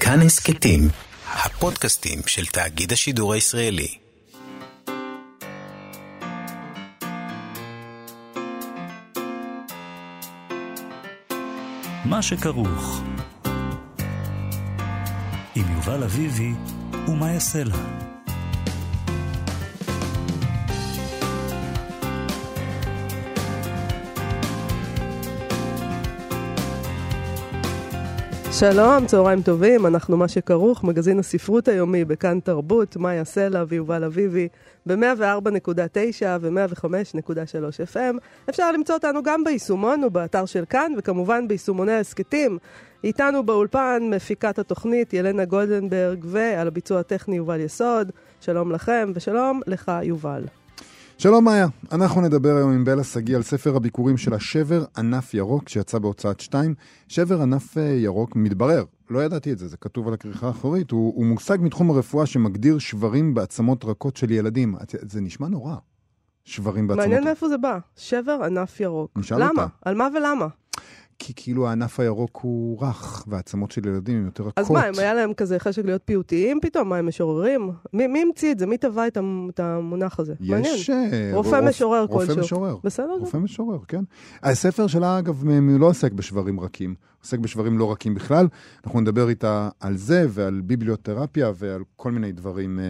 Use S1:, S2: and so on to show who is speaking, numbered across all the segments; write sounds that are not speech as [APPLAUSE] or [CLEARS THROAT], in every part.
S1: כאן הסכתים, הפודקאסטים של תאגיד השידור הישראלי.
S2: מה שכרוך עם יובל אביבי ומה יעשה לה.
S3: שלום, צהריים טובים, אנחנו מה שכרוך, מגזין הספרות היומי בכאן תרבות, מאיה סלע ויובל אביבי ב-104.9 ו-105.3 FM. אפשר למצוא אותנו גם ביישומון ובאתר של כאן, וכמובן ביישומוני ההסכתים. איתנו באולפן מפיקת התוכנית ילנה גולדנברג, ועל הביצוע הטכני יובל יסוד. שלום לכם, ושלום לך, יובל.
S4: שלום מאיה, אנחנו נדבר היום עם בלה שגיא על ספר הביקורים של השבר ענף ירוק שיצא בהוצאת שתיים. שבר ענף אה, ירוק, מתברר, לא ידעתי את זה, זה כתוב על הכריכה האחורית, הוא, הוא מושג מתחום הרפואה שמגדיר שברים בעצמות רכות של ילדים. זה נשמע נורא, שברים בעצמות.
S3: מעניין מאיפה זה בא, שבר ענף ירוק.
S4: נשאל
S3: למה?
S4: אותה.
S3: על מה ולמה?
S4: כי כאילו הענף הירוק הוא רך, והעצמות של ילדים הן יותר רכות.
S3: אז מה, הם היה להם כזה חשק להיות פיוטיים פתאום? מה, הם משוררים? מי, מי המציא את זה? מי טבע את, המ, את המונח הזה? מעניין.
S4: יש... אה,
S3: רופא
S4: רופ-
S3: משורר
S4: רופא
S3: כלשהו.
S4: משורר.
S3: בסדר?
S4: רופא משורר, כן. הספר שלה, אגב, לא עוסק בשברים רכים, עוסק בשברים לא רכים בכלל. אנחנו נדבר איתה על זה ועל ביבליותרפיה ועל כל מיני דברים אה,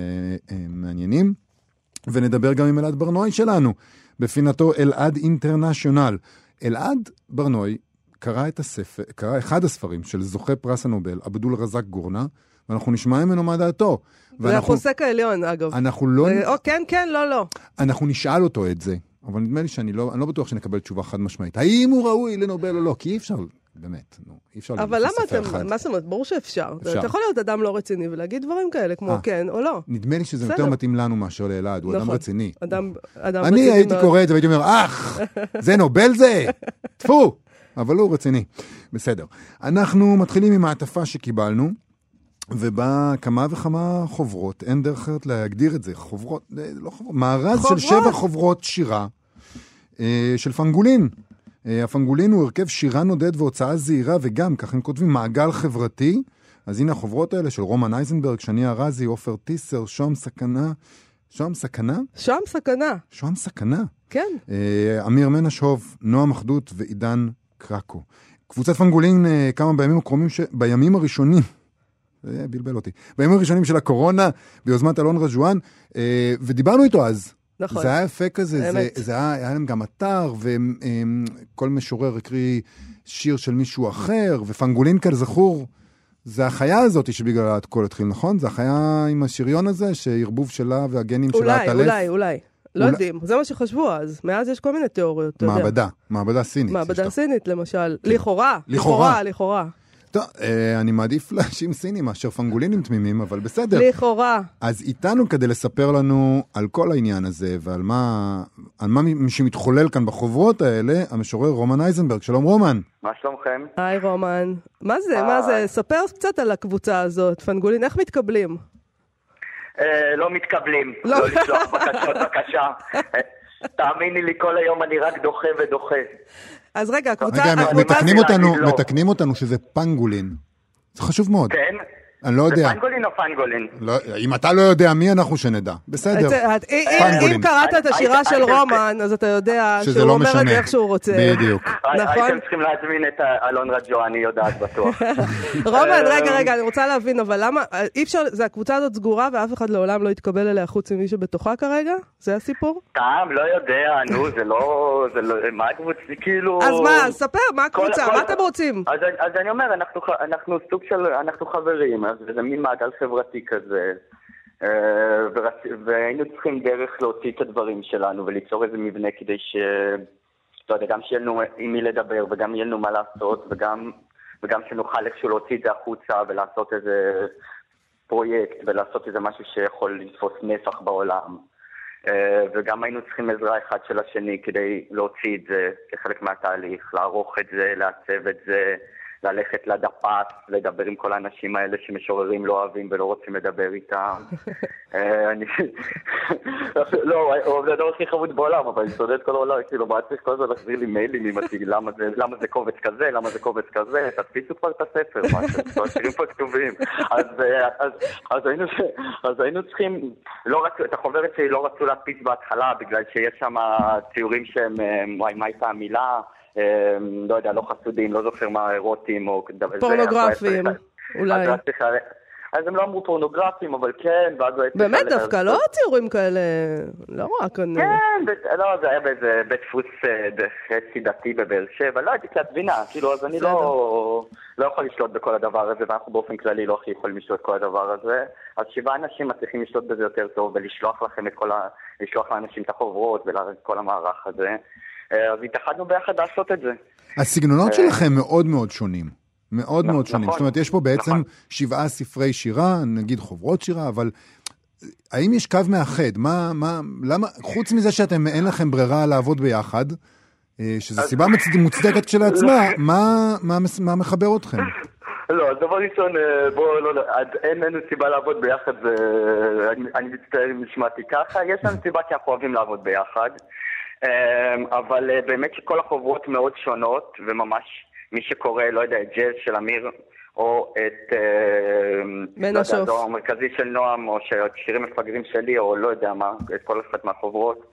S4: אה, מעניינים. ונדבר גם עם אלעד ברנועי שלנו, בפינתו אלעד אינטרנשיונל. אלעד ברנועי קרא את הספר, קרא אחד הספרים של זוכה פרס הנובל, עבדול רזק גורנה, ואנחנו נשמע ממנו מה דעתו.
S3: זה הפוסק העליון, אגב.
S4: אנחנו לא...
S3: אה, או, כן, כן, לא, לא.
S4: אנחנו נשאל אותו את זה, אבל נדמה לי שאני לא, אני לא בטוח שנקבל תשובה חד משמעית. האם הוא ראוי לנובל או לא? כי אי אפשר, באמת, נו, אי אפשר
S3: אבל למה אתם,
S4: אחד.
S3: מה זאת אומרת? ברור שאפשר.
S4: אפשר.
S3: אתה יכול להיות אדם לא רציני ולהגיד דברים כאלה, כמו
S4: אה.
S3: כן או לא.
S4: נדמה לי שזה יותר
S3: בסדר.
S4: מתאים לנו מאשר לאלעד, הוא אדם
S3: נכון.
S4: רציני.
S3: אדם, אדם רציני
S4: אני הייתי
S3: מאוד.
S4: קורא את זה והייתי אומר, אך, זה נובל זה? [LAUGHS] טפו! אבל הוא רציני. בסדר. אנחנו מתחילים עם העטפה שקיבלנו, ובה כמה וכמה חוברות, אין דרך אחרת להגדיר את זה, חוברות, אה, לא חוברות, מארז של
S3: חוברות.
S4: שבע חוברות שירה אה, של פנגולין. אה, הפנגולין הוא הרכב שירה נודד והוצאה זעירה, וגם, כך הם כותבים, מעגל חברתי. אז הנה החוברות האלה של רומן אייזנברג, שני ארזי, עופר טיסר, שוהם סכנה. שוהם סכנה?
S3: שם סכנה,
S4: שוהם סכנה.
S3: כן.
S4: אה, אמיר מנשהוב, נועם אחדות ועידן קרקו. קבוצת פנגולין אה, קמה בימים הקרובים, ש... בימים הראשונים, זה בלבל אותי, בימים הראשונים של הקורונה, ביוזמת אלון רג'ואן, אה, ודיברנו איתו אז.
S3: נכון.
S4: זה היה יפה כזה, זה. זה היה, היה להם גם אתר, וכל משורר הקריא שיר של מישהו אחר, ופנגולין כזכור, זה החיה הזאת שבגללה הכל התחיל, נכון? זה החיה עם השריון הזה, שערבוב שלה והגנים שלה
S3: אולי,
S4: עטלף.
S3: אולי, אולי. לא
S4: אולי-
S3: יודעים, זה מה שחשבו אז. מאז יש כל מיני תיאוריות, אתה יודע.
S4: מעבדה, מעבדה סינית.
S3: מעבדה. סינית, למשל. לכאורה.
S4: לכאורה.
S3: לכאורה, לכאורה.
S4: טוב, אה, אני מעדיף להאשים סינים מאשר פנגולינים תמימים, אבל בסדר.
S3: לכאורה.
S4: אז איתנו כדי לספר לנו על כל העניין הזה ועל מה, על מה שמתחולל כאן בחוברות האלה, המשורר רומן אייזנברג. שלום רומן.
S5: מה שלומכם?
S3: היי רומן. מה זה,
S5: היי.
S3: מה זה? ספר קצת על הקבוצה הזאת, פנגולין, איך מתקבלים?
S5: אה, לא מתקבלים,
S3: לא.
S5: לא לשלוח בקשות, בבקשה. תאמיני לי, כל היום אני רק דוחה ודוחה.
S3: אז רגע, הקבוצה...
S4: רגע,
S5: לא.
S4: מתקנים אותנו שזה פנגולין. זה חשוב מאוד.
S5: כן?
S4: אני לא
S5: זה
S4: יודע.
S5: פנגולין או פנגולין?
S4: לא, אם אתה לא יודע מי אנחנו שנדע. בסדר.
S3: את- אם-
S4: פנגולין.
S3: אם קראת את השירה של רומן, אז אתה יודע שהוא
S4: לא
S3: אומר את. זה איך שהוא רוצה.
S4: בדיוק.
S3: נכון?
S5: הייתם צריכים להזמין את אה, אלון רג'ו, אני יודעת בטוח. [LAUGHS]
S3: רומן,
S5: אה,
S3: רגע, רגע, אני רוצה להבין, אבל למה, אי אפשר, זה הקבוצה הזאת סגורה ואף אחד לעולם לא יתקבל אליה חוץ ממי שבתוכה כרגע? זה הסיפור?
S5: סתם, לא יודע, נו, זה לא... זה לא... מה הקבוצה, כאילו...
S3: אז מה, ספר, מה הקבוצה, מה אתם רוצים?
S5: אז, אז אני אומר, אנחנו סוג של, אנחנו חברים, אז זה מין מעגל חברתי כזה. אה, ורצ, והיינו צריכים דרך להוציא את הדברים שלנו וליצור איזה מבנה כדי ש... לא יודע, גם שיהיה לנו עם מי לדבר וגם יהיה לנו מה לעשות וגם, וגם שנוכל איכשהו להוציא את זה החוצה ולעשות איזה פרויקט ולעשות איזה משהו שיכול לתפוס נפח בעולם. אה, וגם היינו צריכים עזרה אחד של השני כדי להוציא את זה כחלק מהתהליך, לערוך את זה, לעצב את זה, ללכת לדפ"ס, לדבר עם כל האנשים האלה שמשוררים לא אוהבים ולא רוצים לדבר איתם. [LAUGHS] אה. [LAUGHS] לא, הוא הדבר הכי חמוד בעולם, אבל אני את כל העולם, כאילו, מה צריך כל הזמן להחזיר לי מיילים עם אותי, [LAUGHS] למה זה קובץ כזה, למה זה קובץ כזה, תדפיסו כבר את הספר, מה משהו, השירים פה כתובים. אה, אז היינו צריכים, לא את החוברת שלי לא רצו להדפיס בהתחלה, בגלל שיש שם ציורים שהם, אה, וואי, מה הייתה המילה? לא יודע, לא חסודים, לא זוכר מה, אירוטים או...
S3: פורנוגרפיים, אולי.
S5: אז הם לא אמרו פורנוגרפיים, אבל כן, ואז...
S3: באמת, דווקא לא ציורים כאלה, לא רואה כאן...
S5: כן, לא, זה היה באיזה בית דפוס אה, חצי דתי בבאר שבע, לא הייתי קצת בינה, כאילו, אז אני לא, לא יכול לשלוט בכל הדבר הזה, ואנחנו באופן כללי לא הכי יכולים לשלוט בכל הדבר הזה. אז שבעה אנשים מצליחים לשלוט בזה יותר טוב, ולשלוח לכם את כל ה... לשלוח לאנשים את החוברות וכל המערך הזה. אה, אז התאחדנו ביחד לעשות את זה.
S4: הסגנונות אה, שלכם מאוד מאוד שונים. מאוד מאוד נכון. שונים. זאת אומרת, יש פה בעצם נכון. שבעה ספרי שירה, נגיד חוברות שירה, אבל האם יש קו מאחד? מה, מה, למה, חוץ מזה שאתם, אין לכם ברירה לעבוד ביחד, אה, שזו סיבה מוצדקת כשלעצמה, [LAUGHS] מה, מה, מה מחבר אתכם?
S5: לא, אז דבר ראשון, בואו לא, אין לנו סיבה לעבוד ביחד, אני מצטער אם נשמעתי ככה, יש לנו [LAUGHS] סיבה כי אנחנו אוהבים לעבוד ביחד, אבל באמת שכל החוברות מאוד שונות, וממש מי שקורא, לא יודע, את ג'אז של אמיר, או את...
S3: אה, בן לא השוף.
S5: או המרכזי של נועם, או שירים מפגרים שלי, או לא יודע מה, את כל אחת מהחוברות,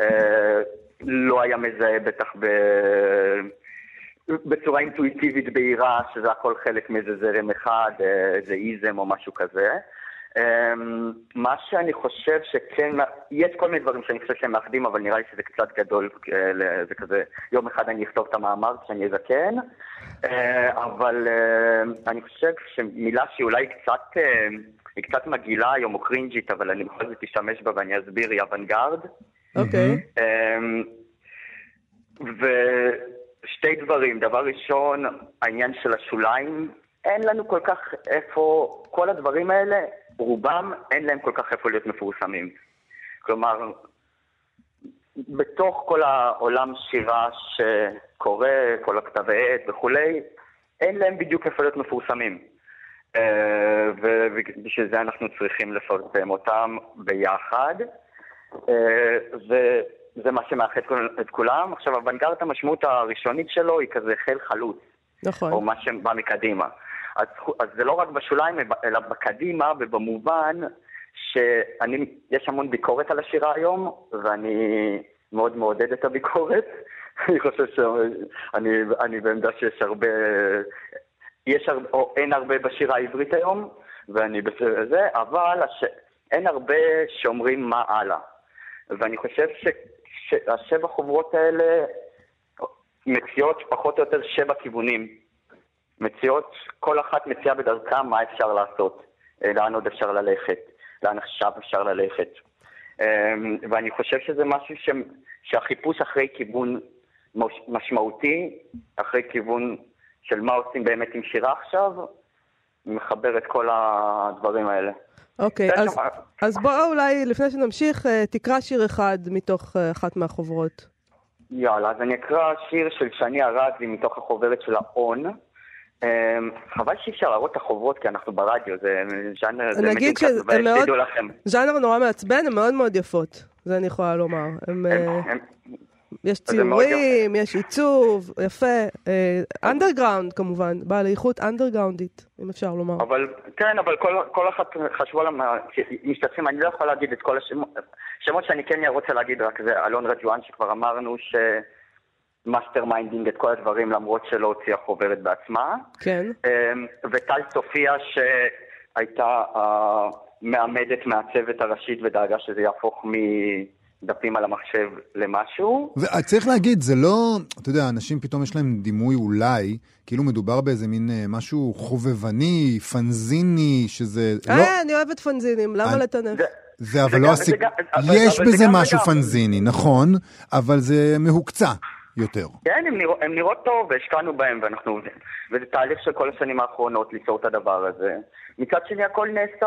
S5: אה, לא היה מזהה בטח ב... בצורה אינטואיטיבית בהירה, שזה הכל חלק מאיזה זרם אחד, אה, איזה איזם או משהו כזה. Um, מה שאני חושב שכן, יש כל מיני דברים שאני חושב שהם מאחדים, אבל נראה לי שזה קצת גדול, זה כזה, יום אחד אני אכתוב את המאמר כשאני אזקן, uh, אבל uh, אני חושב שמילה שהיא אולי קצת, היא קצת מגעילה היום או קרינג'ית, אבל אני בכל זאת אשתמש בה ואני אסביר, היא אוונגרד.
S3: אוקיי. Okay.
S5: Um, ושתי דברים, דבר ראשון, העניין של השוליים, אין לנו כל כך איפה, כל הדברים האלה, רובם אין להם כל כך איפה להיות מפורסמים. כלומר, בתוך כל העולם שירה שקורה, כל הכתבי עת וכולי, אין להם בדיוק איפה להיות מפורסמים. אה, ובשביל זה אנחנו צריכים לפרסם אותם ביחד. אה, וזה מה שמאחד את כולם. עכשיו, אוונגרד, המשמעות הראשונית שלו היא כזה חיל חלוץ.
S3: נכון.
S5: או מה שבא מקדימה. אז, אז זה לא רק בשוליים, אלא בקדימה, ובמובן שיש המון ביקורת על השירה היום, ואני מאוד מעודד את הביקורת. [LAUGHS] אני חושב שאני אני בעמדה שיש הרבה, יש הרבה, או אין הרבה בשירה העברית היום, ואני בסדר זה, אבל הש, אין הרבה שאומרים מה הלאה. ואני חושב שהשבע חוברות האלה מציעות פחות או יותר שבע כיוונים. מציעות, כל אחת מציעה בדרכה מה אפשר לעשות, אה, לאן עוד אפשר ללכת, לאן עכשיו אפשר ללכת. אמ, ואני חושב שזה משהו ש... שהחיפוש אחרי כיוון משמעותי, אחרי כיוון של מה עושים באמת עם שירה עכשיו, מחבר את כל הדברים האלה.
S3: אוקיי, okay, אז. אז בוא אולי, לפני שנמשיך, אה, תקרא שיר אחד מתוך אה, אחת מהחוברות.
S5: יאללה, אז אני אקרא שיר של שני ארזי מתוך החוברת של ההון. אמ, חבל שאי אפשר להראות את החוברות כי אנחנו ברדיו, זה ז'אנר, זה
S3: נגיד שזה מאוד, ז'אנר נורא מעצבן, הן מאוד מאוד יפות, זה אני יכולה לומר. הם, אה, יש ציורים, יש עיצוב, יפה. אנדרגראונד אה, כמובן, בעל איכות אנדרגראונדית, אם אפשר לומר.
S5: אבל, כן, אבל כל, כל אחת חשבו על המשתתפים, אני לא יכול להגיד את כל השמות, שמות שאני כן רוצה להגיד, רק זה אלון רג'ואן, שכבר אמרנו ש... masterminding את כל הדברים למרות שלא הוציאה חוברת בעצמה.
S3: כן.
S5: אמ, וטל סופיה שהייתה המעמדת מהצוות הראשית ודאגה שזה יהפוך מדפים על המחשב למשהו.
S4: וצריך להגיד, זה לא, אתה יודע, אנשים פתאום יש להם דימוי אולי, כאילו מדובר באיזה מין אה, משהו חובבני, פנזיני, שזה
S3: אה, לא... אה, אני אוהבת פנזינים, למה לטנף?
S4: זה אבל לא הסיפור. יש בזה משהו פנזיני, נכון, אבל זה מהוקצע. יותר.
S5: כן, הן נרא, נראות טוב והשקענו בהן ואנחנו עובדים. וזה תהליך של כל השנים האחרונות ליצור את הדבר הזה. מצד שני הכל נעשה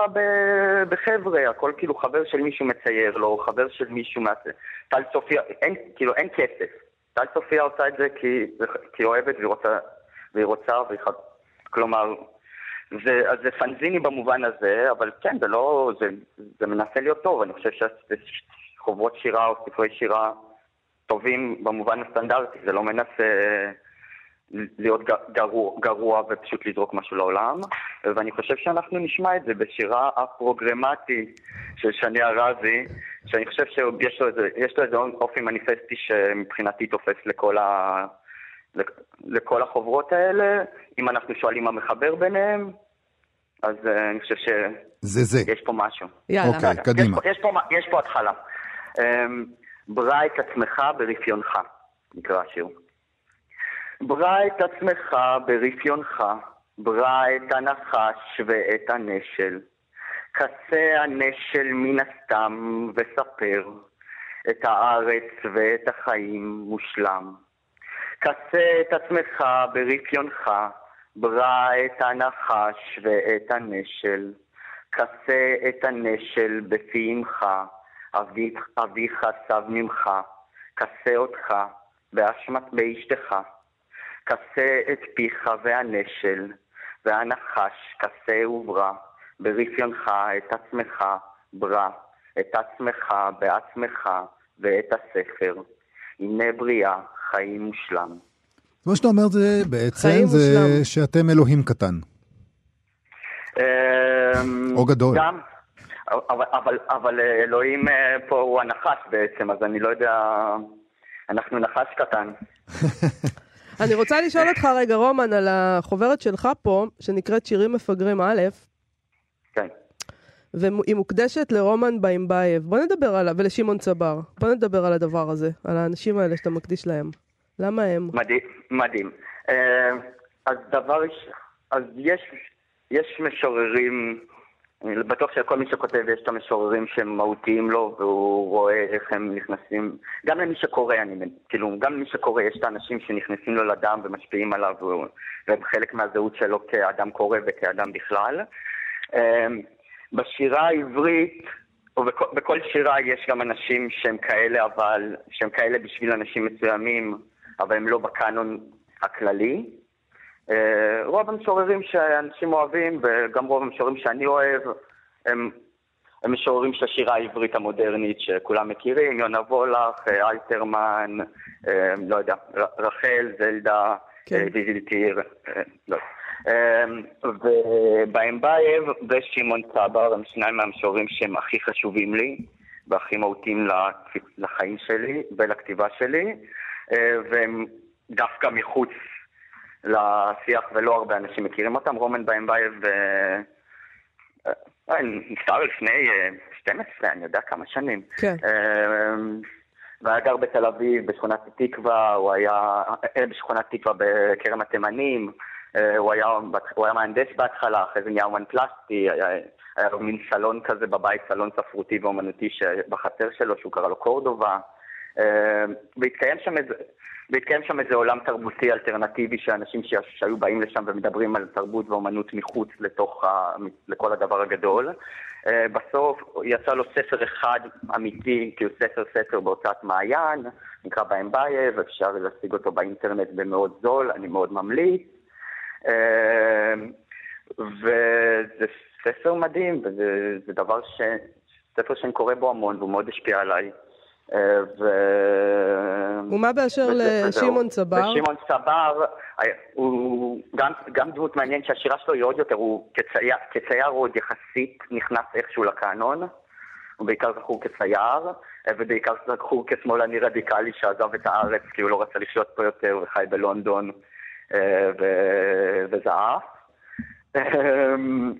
S5: בחבר'ה, הכל כאילו חבר של מישהו מצייר לו, חבר של מישהו מה... טל סופיה, אין, כאילו אין כסף. טל סופיה עושה את זה כי היא אוהבת והיא רוצה והיא רוצה, והיא ח... כלומר, זה, אז זה פנזיני במובן הזה, אבל כן, זה לא, זה, זה מנסה להיות טוב, אני חושב שחוברות שירה או ספרי שירה טובים במובן הסטנדרטי, זה לא מנסה להיות גרוע, גרוע ופשוט לזרוק משהו לעולם, ואני חושב שאנחנו נשמע את זה בשירה הפרוגרמטי של שני ארזי, שאני חושב שיש לו איזה, לו איזה אופי מניפסטי שמבחינתי תופס לכל, ה, לכל החוברות האלה. אם אנחנו שואלים מה מחבר ביניהם, אז uh, אני חושב שיש פה משהו.
S3: יאללה.
S4: אוקיי, okay, קדימה.
S5: יש פה, יש, פה, יש פה התחלה. ברא את עצמך ברפיונך, נקרא השיר. ברא את עצמך ברפיונך, ברא את הנחש ואת הנשל. כסה הנשל מן הסתם וספר את הארץ ואת החיים מושלם. כסה את עצמך ברפיונך, ברא את הנחש ואת הנשל. כסה את הנשל בפימך, אביך סב ממך. כסה אותך באשמת באשתך. כסה את פיך והנשל, והנחש כסה וברא, ברפיונך את עצמך ברא, את עצמך בעצמך ואת הספר. הנה בריאה, חיים מושלם.
S4: מה שאתה אומר זה בעצם, זה מושלם. שאתם אלוהים קטן.
S5: אמ,
S4: או גדול.
S5: גם, אבל, אבל, אבל אלוהים אה, פה הוא הנחש בעצם, אז אני לא יודע, אנחנו נחש קטן. [LAUGHS]
S3: אני רוצה לשאול אותך רגע, רומן, על החוברת שלך פה, שנקראת שירים מפגרים א',
S5: כן.
S3: והיא מוקדשת לרומן באימבאייב. בוא נדבר עליו, ולשמעון צבר. בוא נדבר על הדבר הזה, על האנשים האלה שאתה מקדיש להם. למה הם?
S5: מדהים, מדהים. אה, אז דבר, אז יש, יש משוררים אני בטוח שכל מי שכותב יש את המשוררים שהם מהותיים לו, והוא רואה איך הם נכנסים, גם למי שקורא, אני כאילו, גם למי שקורא, יש את האנשים שנכנסים לו לדם ומשפיעים עליו, והם חלק מהזהות שלו כאדם קורא וכאדם בכלל. אמ, בשירה העברית, או בכל, בכל שירה יש גם אנשים שהם כאלה, אבל, שהם כאלה בשביל אנשים מסוימים, אבל הם לא בקאנון הכללי. אה, רוב המשוררים שאנשים אוהבים, וגם רוב המשוררים שאני אוהב, הם, הם משוררים של השירה העברית המודרנית שכולם מכירים, יונה וולך, אה, אלתרמן, אה, לא יודע, רחל, זלדה, כן. דיזילטיר, לא. ובאמבייב ושמעון צבר הם שניים מהמשוררים שהם הכי חשובים לי והכי מהותיים לחיים שלי ולכתיבה שלי, והם דווקא מחוץ לשיח ולא הרבה אנשים מכירים אותם. רומן באמבייב אה, אה, נפטר לפני 12, אה, אני יודע כמה שנים.
S3: כן.
S5: והיה גר בתל אביב, בשכונת התקווה, הוא היה בשכונת תקווה בכרם התימנים, הוא היה, הוא היה מהנדס בהתחלה, אחרי זה נהיה אומן פלסטי, היה, היה לו מין סלון כזה בבית, סלון ספרותי ואומנותי בחצר שלו, שהוא קרא לו קורדובה. והתקיים שם איזה... והתקיים שם איזה עולם תרבותי אלטרנטיבי שאנשים שהיו באים לשם ומדברים על תרבות ואומנות מחוץ לתוך ה... לכל הדבר הגדול. אה, בסוף יצא לו ספר אחד אמיתי, כאילו ספר ספר בהוצאת מעיין, נקרא באמבייב, אפשר להשיג אותו באינטרנט במאוד זול, אני מאוד ממליץ. אה, וזה ספר מדהים, וזה דבר ש... ספר שאני קורא בו המון והוא מאוד השפיע עליי. ו...
S3: ומה באשר לשמעון צבר?
S5: ושמעון צבר הוא גם, גם דמות מעניינת שהשירה שלו היא עוד יותר, הוא כצייר, כצייר הוא עוד יחסית נכנס איכשהו לקאנון, הוא בעיקר זכור כצייר, ובעיקר זכור כשמאלני רדיקלי שעזב את הארץ כי הוא לא רצה לחיות פה יותר וחי בלונדון ו... וזעף.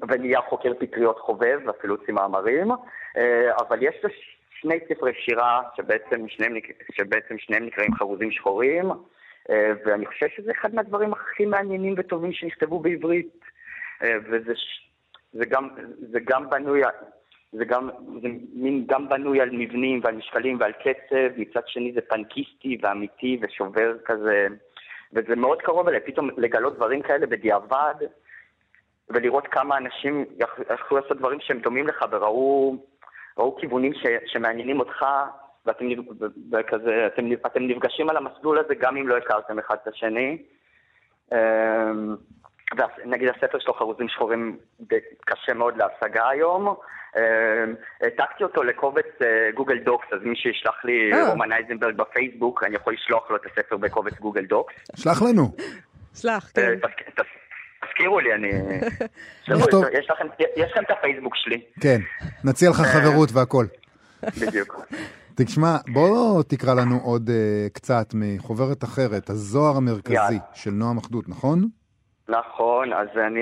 S5: ונהיה חוקר פטריות חובב, אפילו הוציא מאמרים, אבל יש שני ספרי שירה שבעצם שניהם, שבעצם שניהם נקראים חרוזים שחורים, אה, ואני חושב שזה אחד מהדברים הכי מעניינים וטובים שנכתבו בעברית. אה, וזה זה גם, זה גם בנוי, זה גם, זה מין גם בנוי על מבנים ועל משקלים ועל קצב, מצד שני זה פנקיסטי ואמיתי ושובר כזה, וזה מאוד קרוב אליי, פתאום לגלות דברים כאלה בדיעבד, ולראות כמה אנשים יכלו לעשות דברים שהם דומים לך וראו ראו כיוונים ש, שמעניינים אותך, ואתם וכזה, אתם, אתם נפגשים על המסלול הזה גם אם לא הכרתם אחד את השני. אמ, נגיד הספר שלו חרוזים שחורים קשה מאוד להשגה היום. אמ, העתקתי אותו לקובץ Google Docs, אז מי שישלח לי
S3: אה.
S5: רומן אייזנברג בפייסבוק, אני יכול לשלוח לו את הספר בקובץ Google Docs.
S4: שלח לנו.
S3: שלח, כן.
S5: אה, תזכ- תז- תזכירו לי, אני... [LAUGHS]
S4: נכתוב.
S5: יש לכם- יש לכם את הפייסבוק שלי,
S4: כן, נציע לך חברות והכל.
S5: בדיוק.
S4: תשמע, בוא תקרא לנו עוד אה, קצת מחוברת אחרת, הזוהר המרכזי
S5: יאללה.
S4: של נועם אחדות, נכון?
S5: נכון, אז אני,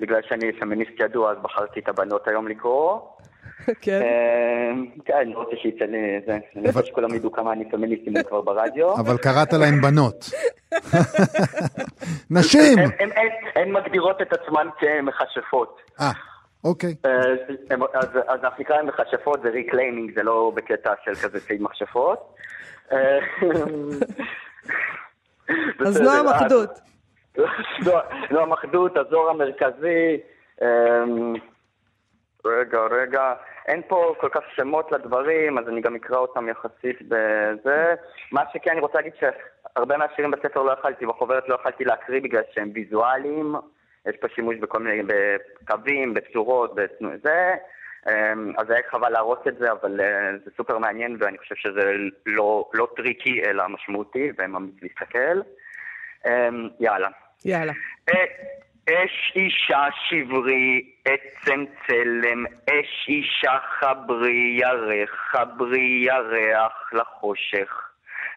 S5: בגלל שאני פמיניסט ידוע, אז בחרתי את הבנות היום לקרוא. [LAUGHS]
S3: כן.
S5: אה, כן, אני לא רוצה שיצא לי זה. אני רוצה שכולם ידעו כמה אני פמיניסטים כבר ברדיו.
S4: אבל קראת להן בנות. [LAUGHS] נשים!
S5: הן- מגדירות את עצמן כמכשפות.
S4: אה, אוקיי.
S5: אה, אז אנחנו נקרא להן מכשפות, זה reclaiming, זה לא בקטע של כזה ציד מכשפות. אה, [LAUGHS]
S3: אז נועם אחדות.
S5: נועם- נועם [LAUGHS] אחדות, הזוהר המרכזי. אמ, רגע, רגע. אין פה כל כך שמות לדברים, אז אני גם אקרא אותם יחסית בזה. מה שכן, אני רוצה להגיד שהרבה מהשירים בספר לא יכלתי, בחוברת לא יכלתי להקריא בגלל שהם ויזואליים. יש פה שימוש בכל מיני, בקווים, בצורות, בזה. אמ, אז היה חבל להראות את זה, אבל אה, זה סופר מעניין, ואני חושב שזה לא, לא טריקי, אלא משמעותי, וממליץ להסתכל. אמ, יאללה.
S3: יאללה.
S5: אש אישה שברי, עצם צלם, אש אישה חברי ירך, חברי ירח לחושך.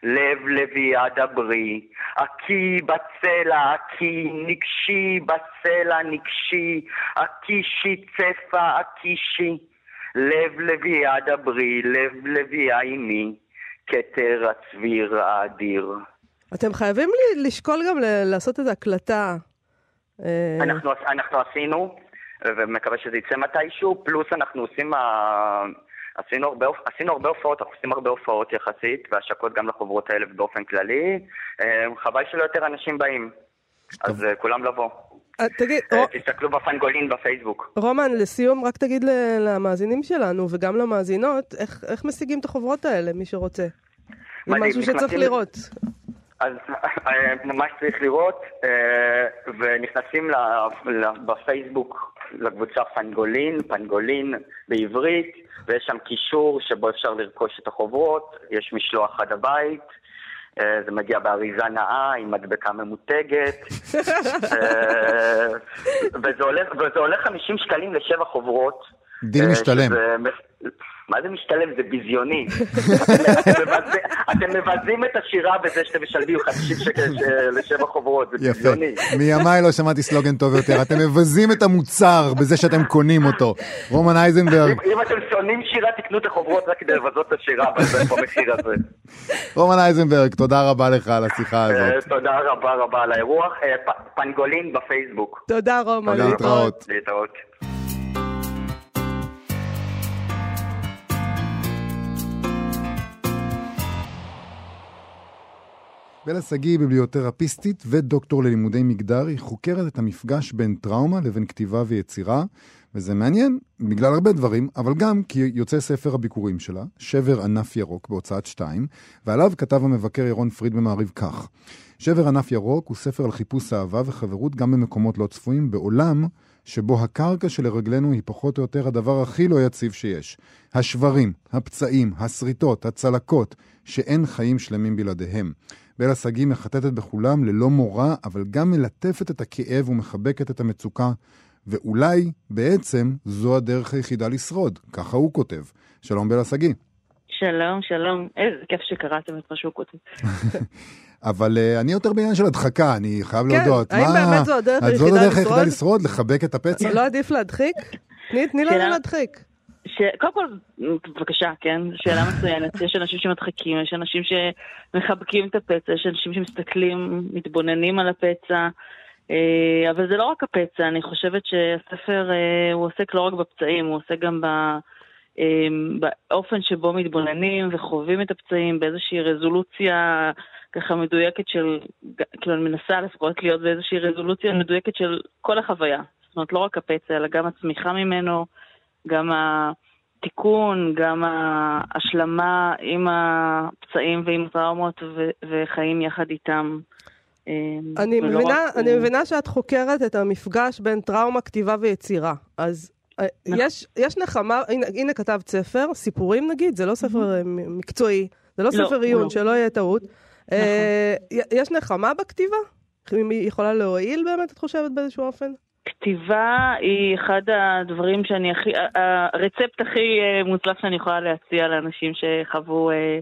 S5: לב לביאה דברי, עקי בצלע עקי, נגשי בצלע נגשי, עקישי צפה עקישי. לב לביאה דברי, לב לביאה עימי, כתר הצביר האדיר.
S3: אתם חייבים לשקול גם לעשות איזו הקלטה. אה,
S5: אנחנו, אנחנו עשינו, ומקווה שזה יצא מתישהו, פלוס אנחנו עושים, ה- עשינו הרבה, עשינו הרבה הופעות, אנחנו עושים הרבה הופעות יחסית, והשקות גם לחוברות האלה באופן כללי. אה, חבל שלא יותר אנשים באים, אז אה, כולם לבוא.
S3: אה, תגיד,
S5: אה, תסתכלו בפנגולין בפייסבוק.
S3: רומן, לסיום, רק תגיד למאזינים שלנו וגם למאזינות, איך, איך משיגים את החוברות האלה, מי שרוצה? זה משהו שצריך לראות.
S5: אז אה, ממש צריך לראות, אה, ונכנסים בפייסבוק לקבוצה פנגולין, פנגולין בעברית, ויש שם קישור שבו אפשר לרכוש את החוברות, יש משלוח עד הבית. אה, זה מגיע באריזה נאה עם מדבקה ממותגת, וזה עולה 50 שקלים לשבע חוברות.
S4: דיל
S5: אה,
S4: משתלם.
S5: מה זה משתלם? זה ביזיוני. [LAUGHS] אתם מבזים- את השירה בזה שאתם משלמים 50 שקל לשבע חוברות, זה
S4: יפה.
S5: ביזיוני.
S4: מימיי לא שמעתי סלוגן טוב יותר. אתם מבזים את המוצר בזה שאתם קונים אותו. רומן אייזנברג,
S5: אם אתם שונאים שירה, תקנו את החוברות רק כדי לבזות את השירה במחיר הזה.
S4: רומן אייזנברג, תודה רבה לך על השיחה
S5: אה,
S4: הזאת.
S5: תודה רבה רבה על האירוח. אה, פנגולין בפייסבוק.
S3: תודה, רומן.
S4: להתראות.
S5: להתראות.
S4: בלה שגיא היא ביבליותרפיסטית ודוקטור ללימודי מגדר, היא חוקרת את המפגש בין טראומה לבין כתיבה ויצירה, וזה מעניין בגלל הרבה דברים, אבל גם כי יוצא ספר הביקורים שלה, שבר ענף ירוק בהוצאת שתיים, ועליו כתב המבקר ירון פריד במעריב כך: שבר ענף ירוק הוא ספר על חיפוש אהבה וחברות גם במקומות לא צפויים, בעולם שבו הקרקע שלרגלינו היא פחות או יותר הדבר הכי לא יציב שיש. השברים, הפצעים, השריטות, הצלקות, שאין חיים שלמים בלעדיהם. בלה שגיא מחטטת בכולם ללא מורא, אבל גם מלטפת את הכאב ומחבקת את המצוקה, ואולי בעצם זו הדרך היחידה לשרוד, ככה הוא כותב. שלום בלה שגיא.
S6: שלום, שלום. איזה כיף שקראתם את מה שהוא כותב. [LAUGHS]
S4: אבל uh, אני יותר בעניין של הדחקה, אני חייב
S3: כן,
S4: להודות.
S3: האם באמת זו הדרך היחידה
S4: הדרך
S3: לשרוד?
S4: היחידה לשרוד? לחבק את הפצע?
S3: לא עדיף להדחיק? תני תני לנו להדחיק.
S6: ש... קודם כל, בבקשה, כן? שאלה מצוינת. יש אנשים שמדחיקים, יש אנשים שמחבקים את הפצע, יש אנשים שמסתכלים, מתבוננים על הפצע. אה, אבל זה לא רק הפצע, אני חושבת שהספר אה, הוא עוסק לא רק בפצעים, הוא עוסק גם. אה, באופן שבו מתבוננים וחווים את הפצעים באיזושהי רזולוציה ככה מדויקת של, כאילו אני מנסה לפחות להיות באיזושהי רזולוציה מדויקת של כל החוויה. זאת אומרת, לא רק הפצע, אלא גם הצמיחה ממנו, גם התיקון, גם ההשלמה עם הפצעים ועם הטראומות ו- וחיים יחד איתם.
S3: אני מבינה, אני מבינה שאת חוקרת את המפגש בין טראומה, כתיבה ויצירה. אז נכון. יש, יש נחמה, הנה, הנה כתבת ספר, סיפורים נגיד, זה לא ספר מקצועי, זה לא, לא ספר עיון, לא. שלא יהיה טעות. נכון. יש נחמה בכתיבה? היא יכולה להועיל באמת, את חושבת, באיזשהו אופן?
S6: כתיבה היא אחד הדברים שאני הכי, הרצפט הכי אה, מוצלח שאני יכולה להציע לאנשים שחוו אה,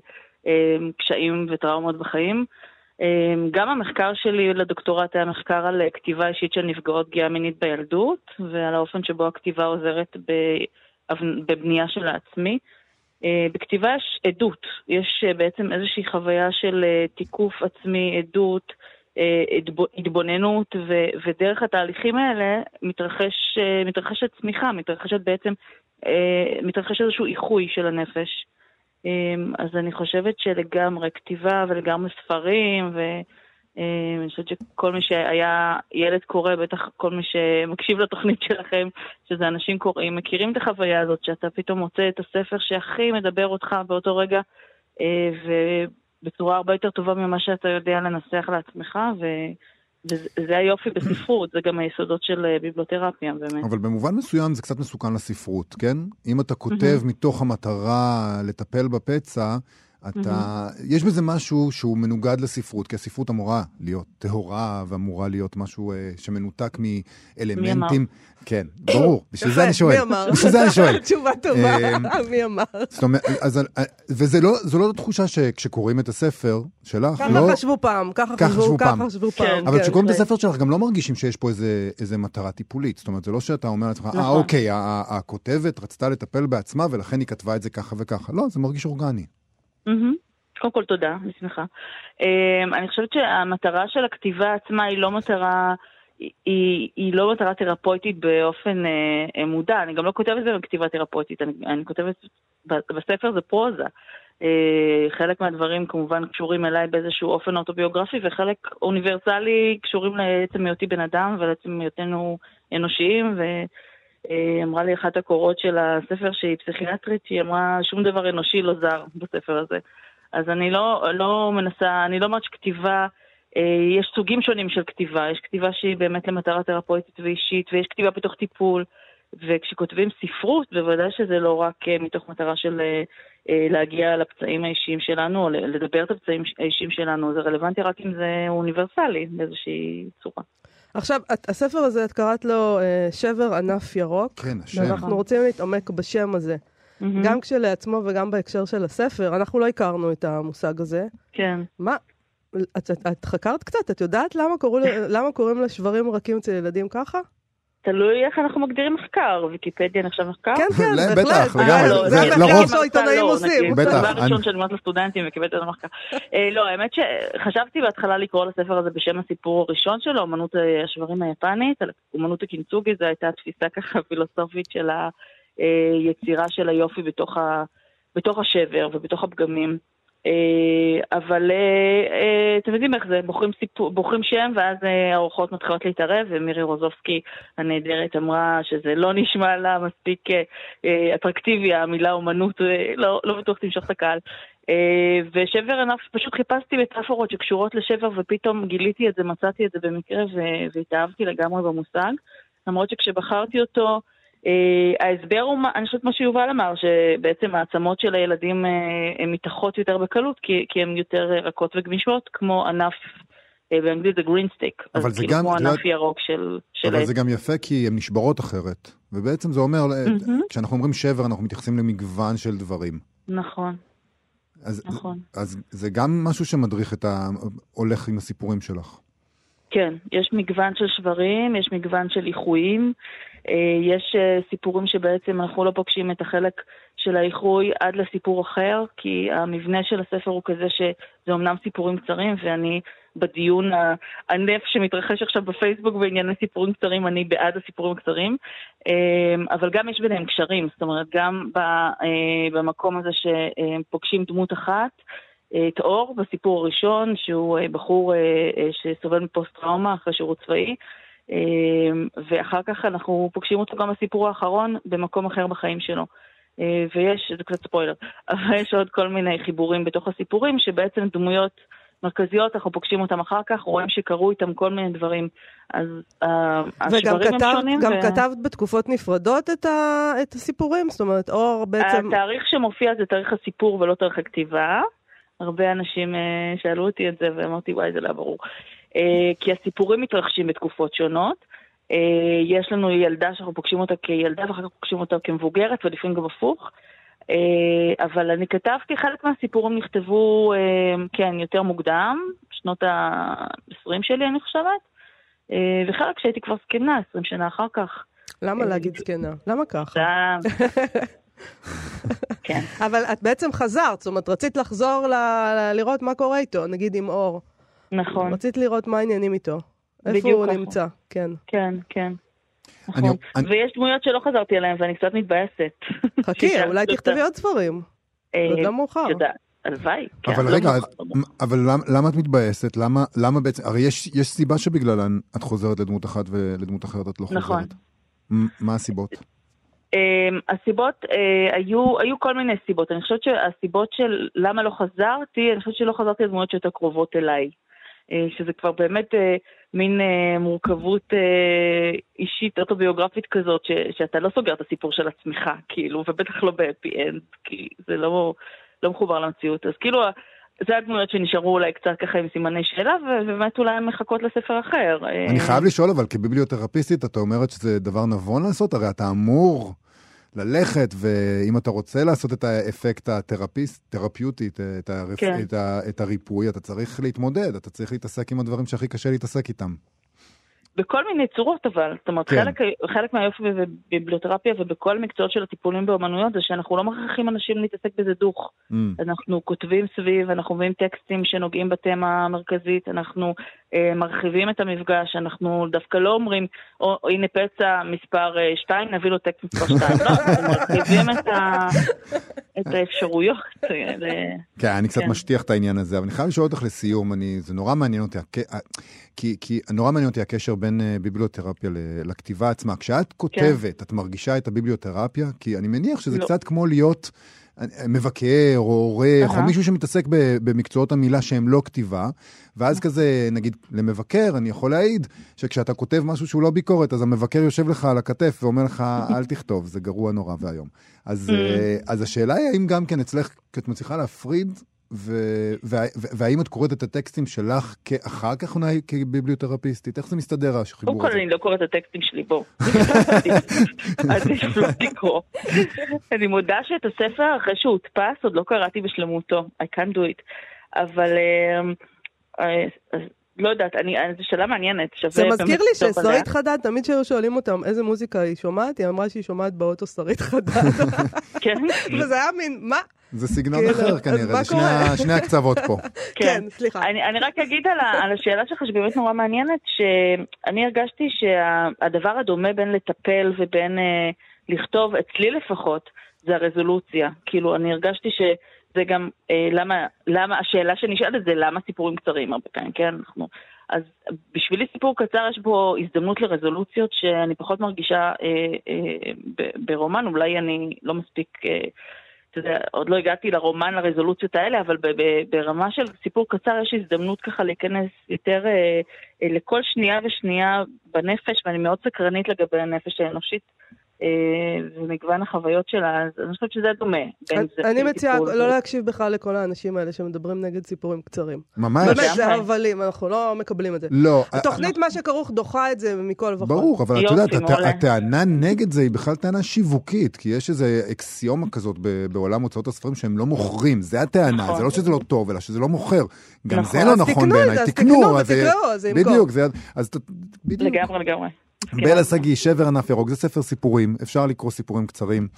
S6: אה, קשיים וטראומות בחיים. גם המחקר שלי לדוקטורט היה מחקר על כתיבה אישית של נפגעות פגיעה מינית בילדות, ועל האופן שבו הכתיבה עוזרת בבנייה של העצמי. בכתיבה יש עדות, יש בעצם איזושהי חוויה של תיקוף עצמי, עדות, התבוננות, ו, ודרך התהליכים האלה מתרחש, אה, מתרחשת צמיחה, מתרחשת בעצם, אה, מתרחש איזשהו איחוי של הנפש. אז אני חושבת שלגמרי כתיבה ולגמרי ספרים, ואני חושבת שכל מי שהיה ילד קורא, בטח כל מי שמקשיב לתוכנית שלכם, שזה אנשים קוראים, מכירים את החוויה הזאת, שאתה פתאום מוצא את הספר שהכי מדבר אותך באותו רגע, ו... בצורה הרבה יותר טובה ממה שאתה יודע לנסח לעצמך, ו... וזה היופי בספרות, זה גם היסודות של אה, ביבלותרפיה, באמת.
S4: אבל במובן מסוים זה קצת מסוכן לספרות, כן? אם אתה כותב. מתוך המטרה לטפל בפצע, אתה, mm-hmm. יש בזה משהו שהוא מנוגד לספרות, כי הספרות אמורה להיות טהורה ואמורה להיות משהו uh, שמנותק מאלמנטים. מי אמר? כן, ברור, בשביל זה אני שואל.
S3: מי אמר?
S4: בשביל זה אני [LAUGHS] שואל.
S3: תשובה טובה, אמ, מי אמר? זאת אומרת,
S4: אז, אה, וזו לא, לא תחושה שכשקוראים את הספר שלך,
S3: ככה לא... חשבו פעם, ככה חשבו, ככה חשבו פעם. כן,
S4: אבל כשקוראים את הספר שלך גם לא מרגישים שיש פה איזה, איזה מטרה טיפולית. זאת אומרת, זה לא שאתה אומר לעצמך, אה, נכון. אוקיי, הכותבת רצתה לטפל בעצמה ולכן היא כתבה את זה ככה וככה. לא, זה מרגיש אורגני.
S6: קודם כל תודה, אני שמחה. אמ, אני חושבת שהמטרה של הכתיבה עצמה היא לא מטרה, היא, היא לא מטרה תרפויטית באופן אה, אה מודע, אני גם לא כותבת את זה בכתיבה תרפויטית, אני, אני כותבת, בספר זה פרוזה. אה, חלק מהדברים כמובן קשורים אליי באיזשהו אופן אוטוביוגרפי, וחלק אוניברסלי קשורים לעצם היותי בן אדם ולעצם היותנו אנושיים, ו... אה, אמרה לי אחת הקורות של הספר שהיא פסיכיאטרית, היא אמרה שום דבר אנושי לא זר בספר הזה. אז אני לא, לא מנסה, אני לא אומרת שכתיבה, אה, יש סוגים שונים של כתיבה, יש כתיבה שהיא באמת למטרה תרפויטית ואישית, ויש כתיבה בתוך טיפול, וכשכותבים ספרות, בוודאי שזה לא רק אה, מתוך מטרה של אה, אה, להגיע לפצעים האישיים שלנו, או לדבר את הפצעים האישיים שלנו, זה רלוונטי רק אם זה אוניברסלי באיזושהי צורה.
S3: עכשיו, את, הספר הזה, את קראת לו אה, שבר ענף ירוק.
S4: כן, השם.
S3: ואנחנו רוצים להתעמק בשם הזה. Mm-hmm. גם כשלעצמו וגם בהקשר של הספר, אנחנו לא הכרנו את המושג הזה.
S6: כן.
S3: מה, את, את, את חקרת קצת? את יודעת למה, קוראו, למה קוראים לשברים רכים אצל ילדים ככה?
S6: תלוי איך אנחנו מגדירים מחקר, ויקיפדיה נחשב מחקר?
S3: כן, כן, בהחלט.
S4: בטח, לגמרי.
S3: לא, זה המחקר שהעיתונאים עושים.
S4: בטח.
S6: זה הראשון שאני אומרת לסטודנטים, ויקיפדיה זה מחקר. אה, לא, האמת שחשבתי בהתחלה לקרוא לספר הזה בשם הסיפור הראשון שלו, אמנות השברים היפנית, אמנות הקינצוגי, זו הייתה תפיסה ככה [LAUGHS] פילוסופית של היצירה של היופי בתוך השבר ובתוך הפגמים. אה, אבל אה, אה, אתם יודעים איך זה, בוחרים, סיפור, בוחרים שם ואז האורחות מתחילות להתערב, ומירי רוזובסקי הנהדרת אמרה שזה לא נשמע לה מספיק אטרקטיבי, המילה אומנות, לא, לא בטוח תמשוך את הקהל. ושבר ענף, פשוט חיפשתי מטאפורות שקשורות לשבר ופתאום גיליתי את זה, מצאתי את זה במקרה והתאהבתי לגמרי במושג. למרות שכשבחרתי אותו, ההסבר הוא, אני חושבת מה שיובל אמר, שבעצם העצמות של הילדים uh, הן מתאחות יותר בקלות, כי, כי הן יותר רכות וגמישות, כמו ענף, uh, באנגלית זה גרין סטיק.
S4: אבל זה כאילו גם,
S6: כמו ענף ירוק של...
S4: אבל של... זה גם יפה כי הן נשברות אחרת. ובעצם זה אומר, mm-hmm. כשאנחנו אומרים שבר, אנחנו מתייחסים למגוון של דברים.
S6: נכון.
S4: אז, נכון. אז זה גם משהו שמדריך את ה... הולך עם הסיפורים שלך.
S6: כן, יש מגוון של שברים, יש מגוון של איחויים. אה, יש אה, סיפורים שבעצם אנחנו לא פוגשים את החלק של האיחוי עד לסיפור אחר, כי המבנה של הספר הוא כזה שזה אמנם סיפורים קצרים, ואני בדיון הענף שמתרחש עכשיו בפייסבוק בענייני סיפורים קצרים, אני בעד הסיפורים הקצרים, אה, אבל גם יש ביניהם קשרים, זאת אומרת, גם במקום הזה שהם פוגשים דמות אחת, את אור בסיפור הראשון, שהוא בחור שסובל מפוסט-טראומה אחרי שירות צבאי, ואחר כך אנחנו פוגשים אותו גם בסיפור האחרון במקום אחר בחיים שלו. אה, ויש, זה קצת ספוילר, [LAUGHS] אבל יש עוד כל מיני חיבורים בתוך הסיפורים שבעצם דמויות מרכזיות, אנחנו פוגשים אותם אחר כך, רואים שקרו איתם כל מיני דברים. אז
S3: וגם
S6: השברים
S3: כתב,
S6: הם שונים.
S3: גם
S6: ו...
S3: כתבת בתקופות נפרדות את, ה, את הסיפורים? זאת אומרת, אור בעצם...
S6: התאריך שמופיע זה תאריך הסיפור ולא תאריך הכתיבה. הרבה אנשים uh, שאלו אותי את זה ואמרתי, וואי, זה לא ברור. Uh, כי הסיפורים מתרחשים בתקופות שונות. Uh, יש לנו ילדה שאנחנו פוגשים אותה כילדה ואחר כך פוגשים אותה כמבוגרת ולפעמים גם הפוך. Uh, אבל אני כתבתי, חלק מהסיפורים נכתבו, כן, יותר מוקדם, שנות ה-20 שלי אני חושבת, וחלק שהייתי כבר זקנה, 20 שנה אחר כך.
S3: למה להגיד זקנה? למה ככה? [LAUGHS]
S6: כן.
S3: אבל את בעצם חזרת, זאת אומרת, רצית לחזור לראות מה קורה איתו, נגיד עם אור.
S6: נכון.
S3: רצית לראות מה העניינים איתו. איפה הוא
S6: ככה.
S3: נמצא, כן.
S6: כן, כן.
S4: אני-
S6: נכון.
S4: אני-
S6: ויש דמויות שלא חזרתי אליהן ואני קצת מתבאסת.
S3: חכי, [LAUGHS] אולי. תכתבי עוד ספרים.
S6: אה,
S3: עוד לא מאוחר.
S6: הלוואי. כן,
S4: אבל רגע. אבל למ- למה את מתבאסת? למה למה בעצם, הרי יש יש סיבה שבגללה את חוזרת לדמות אחת ולדמות אחרת את לא חוזרת.
S6: נכון.
S4: מה הסיבות?
S6: אמ, הסיבות, אה, היו, היו כל מיני סיבות. אני חושבת שהסיבות של למה לא חזרתי, אני חושבת שלא חזרתי לדמויות שיותר קרובות אליי. אה, שזה כבר באמת אה, מין אה, מורכבות אישית אוטוביוגרפית כזאת, ש, שאתה לא סוגר את הסיפור של עצמך, כאילו, ובטח לא בהפי אנד, כי זה לא, לא מחובר למציאות. אז כאילו, זה הדמויות שנשארו אולי קצת ככה עם סימני שאלה, ובאמת אולי הן מחכות לספר אחר.
S4: אני חייב לשאול, אבל כביבליותרפיסטית, אתה אומרת שזה דבר נבון לעשות? הרי אתה אמור ללכת, ואם אתה רוצה לעשות את האפקט התרפיסט, תרפיוטי, את, את, הרפ...
S6: כן.
S4: את, ה... את הריפוי, אתה צריך להתמודד, אתה צריך להתעסק עם הדברים שהכי קשה להתעסק איתם.
S6: בכל מיני צורות אבל, זאת אומרת,
S4: כן.
S6: חלק, חלק מהיופי בביבליותרפיה ובכל המקצועות של הטיפולים באומנויות זה שאנחנו לא מכריחים אנשים להתעסק בזה דוך.
S4: Mm.
S6: אנחנו כותבים סביב, אנחנו מביאים טקסטים שנוגעים בתמה המרכזית, אנחנו אה, מרחיבים את המפגש, אנחנו דווקא לא אומרים, או, או הנה פצע מספר 2, נביא לו טקסט מספר 2. לא, אנחנו [LAUGHS] מרחיבים את, ה, את האפשרויות. אה, ל-
S4: כן, אני קצת
S6: כן.
S4: משטיח את העניין הזה, אבל אני חייב לשאול אותך לסיום, אני, זה נורא מעניין אותי, כי, כי נורא מעניין אותי הקשר בין אה, ביבליותרפיה לכתיבה עצמה. כשאת כותבת, את מרגישה את הביבליותרפיה? כי אני מניח שזה
S6: לא.
S4: קצת כמו להיות אה, מבקר או עורך, או
S6: אהה.
S4: מישהו שמתעסק במקצועות המילה שהם לא כתיבה, ואז כזה, נגיד, למבקר, אני יכול להעיד שכשאתה כותב משהו שהוא לא ביקורת, אז המבקר יושב לך על הכתף ואומר לך, [LAUGHS] אל תכתוב, זה גרוע נורא ואיום. אז, אה, אז השאלה היא האם גם כן אצלך, כי את מצליחה להפריד, ו... וה... והאם את קוראת את הטקסטים שלך אחר כך אולי כביבליותרפיסטית? איך זה מסתדר
S6: קודם
S4: החיבור
S6: כל
S4: הזה?
S6: אני לא קוראת את הטקסטים שלי, בוא. עדיף לא לקרוא. אני מודה שאת הספר, אחרי שהוא הודפס, עוד לא קראתי בשלמותו. I can't do it. אבל אמ, אה, אז לא יודעת, אני- אה, זו שאלה מעניינת. שווה
S3: זה מזכיר לי. ששרית חדד, תמיד כשהיו שואלים אותם איזה מוזיקה היא שומעת, היא אמרה שהיא שומעת באוטו שרית חדד.
S6: כן, [LAUGHS]
S3: וזה היה מין, מה?
S4: זה סגנון
S3: כאילו,
S4: אחר כנראה, זה שני, הקצוות פה. [LAUGHS]
S3: כן, סליחה.
S6: אני, אני רק אגיד על, השאלה שלך, שבאמת נורא מעניינת, שאני הרגשתי שהדבר הדומה בין לטפל ובין אה, לכתוב, אצלי לפחות, זה הרזולוציה. כאילו, אני הרגשתי שזה גם, אה, למה, למה, השאלה שנשאלת זה למה סיפורים קצרים הרבה פעמים, כן? אנחנו... אז בשבילי סיפור קצר יש בו הזדמנות לרזולוציות שאני פחות מרגישה אה, אה, ב- ברומן, אולי אני לא מספיק... אה, אתה יודע, עוד לא הגעתי לרומן לרזולוציות האלה, אבל ברמה של סיפור קצר יש הזדמנות ככה להיכנס יותר אה, אה, לכל שנייה ושנייה בנפש, ואני מאוד סקרנית לגבי הנפש האנושית ומגוון החוויות שלה, אז אני חושבת שזה דומה.
S3: אני מציעה לא להקשיב בכלל לכל האנשים האלה שמדברים נגד סיפורים קצרים.
S4: ממש.
S3: באמת, זה. הבלים, אנחנו לא מקבלים את זה.
S4: לא,
S3: התוכנית מה שכרוך דוחה את זה מכל וכל.
S4: ברור, אבל את יודעת. הטענה נגד זה היא בכלל טענה שיווקית, כי יש איזו אקסיומה כזאת בעולם הוצאות הספרים שהם לא מוכרים, זה הטענה,
S6: נכון.
S4: זה לא שזה לא טוב, אלא שזה לא מוכר. גם
S6: נכון.
S4: זה לא נכון
S3: תקנו את
S4: בעיניי,
S3: זה, אז
S4: תקנו.
S3: תקנו
S4: אז
S3: אז זה ימכור.
S4: בדיוק.
S6: לגמרי, לגמרי.
S4: בלה שגיא, שבר ענף ירוק, זה ספר סיפורים, אפשר לקרוא סיפורים קצרים.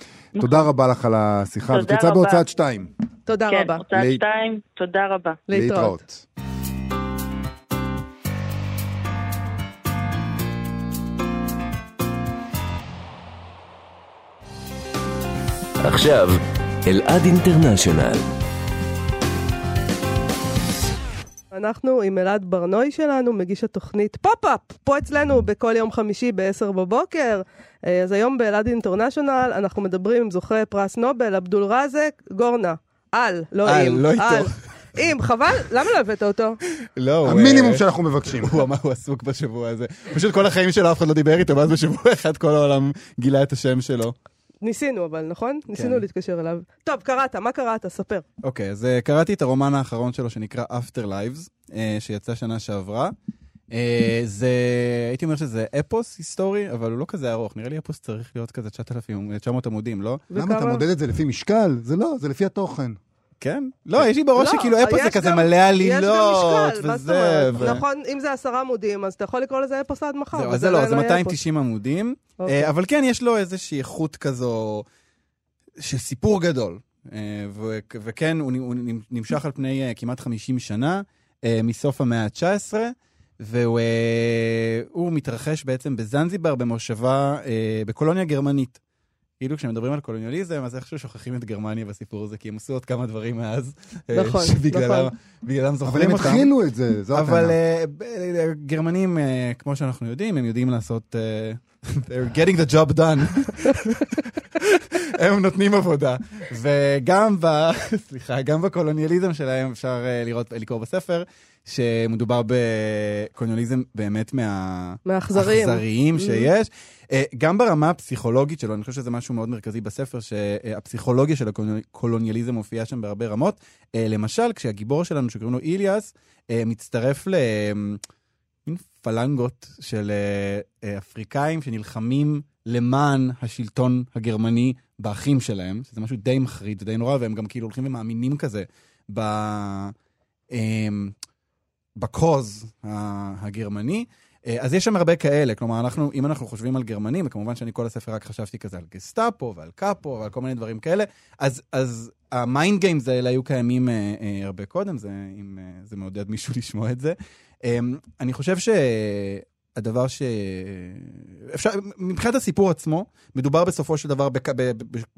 S4: תודה רבה לך על השיחה, הזאת.
S6: נכון. תודה
S4: יצא
S6: רבה.
S4: בהוצאת שתיים.
S3: תודה
S6: כן,
S3: רבה.
S6: הוצאת
S4: להת-
S6: שתיים, תודה רבה.
S3: להתראות.
S7: עכשיו, אלעד International.
S3: אנחנו עם אלעד ברנוי שלנו, מגיש התוכנית פופ-אפ, פה אצלנו בכל יום חמישי ב-10 בבוקר. אה, אז היום באלעד International אנחנו מדברים עם זוכה פרס נובל, עבדול ראזק, גורנה. על, לא
S8: על,
S3: עם.
S8: לא איתו.
S3: על. אם, חבל, למה לא הבאת אותו?
S8: לא, הוא,
S4: המינימום
S8: אה,
S4: שאנחנו מבקשים.
S8: הוא אמר, הוא עסוק בשבוע הזה. פשוט כל החיים שלו אף אחד לא דיבר איתו, ואז בשבוע אחד כל העולם גילה את השם שלו.
S3: ניסינו אבל, נכון? ניסינו
S8: כן.
S3: להתקשר אליו. טוב, קראת, מה קראת? ספר.
S8: אוקיי, אז אה, קראתי את הרומן האחרון שלו שנקרא After Lives, אה, שיצא שנה שעברה. אה, זה, הייתי אומר שזה אפוס היסטורי, אבל הוא לא כזה ארוך. נראה לי אפוס צריך להיות כזה 9,000, 900 עמודים, לא?
S4: למה אתה
S3: וכמה-
S4: מודד את זה לפי משקל? זה לא, זה לפי התוכן.
S8: כן? לא, יש לי בראש
S3: לא,
S8: שכאילו אפוס זה כזה מלא עלילות, וזה.
S3: נכון, אם זה עשרה עמודים, אז אתה יכול לקרוא לזה אפוס עד מחר.
S8: זהו, אז זה לא, זה
S3: עדיין יהיה
S8: 290 עמודים.
S3: אפוס. אוקיי.
S8: אה, אבל כן, יש לו איזושהי איכות כזו, של סיפור גדול. אה, וכן, הוא נמשך על פני אה, כמעט 50 שנה, אה, מסוף המאה ה-19, והוא אה, הוא מתרחש בעצם בזנזיבר, במושבה, אה, בקולוניה גרמנית. כאילו כשמדברים על קולוניאליזם, אז איכשהו שוכחים את גרמניה בסיפור הזה, כי הם עשו עוד כמה דברים מאז, אה,
S3: נכון, [LAUGHS]
S8: שבגללם
S3: נכון.
S8: בגללם
S4: אבל
S8: זוכרים
S4: הם
S8: אותם.
S4: התחילו את זה, זו
S8: אבל
S4: הטענה.
S8: ב- אה, גרמנים, אה, כמו שאנחנו יודעים, הם יודעים לעשות... [LAUGHS] they're getting the job done. [LAUGHS] הם נותנים עבודה. וגם ב... סליחה, גם בקולוניאליזם שלהם אפשר אה, לראות, לקרוא בספר, שמדובר בקולוניאליזם באמת מה...
S3: מהאכזריים.
S8: האכזריים שיש. אה, גם ברמה הפסיכולוגית שלו, אני חושב שזה משהו מאוד מרכזי בספר, שהפסיכולוגיה של הקולוניאליזם מופיעה שם בהרבה רמות. אה, למשל, כשהגיבור שלנו, שקוראים לו איליאס, מצטרף למין פלנגות של אה, אה, אפריקאים שנלחמים למען השלטון הגרמני באחים שלהם, שזה משהו די מחריד, די נורא, והם גם כאילו הולכים ומאמינים כזה ב... אה, ב cause הגרמני. אה, אז יש שם הרבה כאלה, כלומר, אנחנו, אם אנחנו חושבים על גרמנים, וכמובן שאני כל הספר רק חשבתי כזה על גסטאפו ועל קאפו ועל כל מיני דברים כאלה, אז, אז ה mind games האלה היו קיימים אה, אה, הרבה קודם, זה, אם אה, זה מעודד מישהו [LAUGHS] לשמוע את זה. אה, אני חושב שהדבר ש... אפשר, מבחינת הסיפור עצמו, מדובר בסופו של דבר בכ,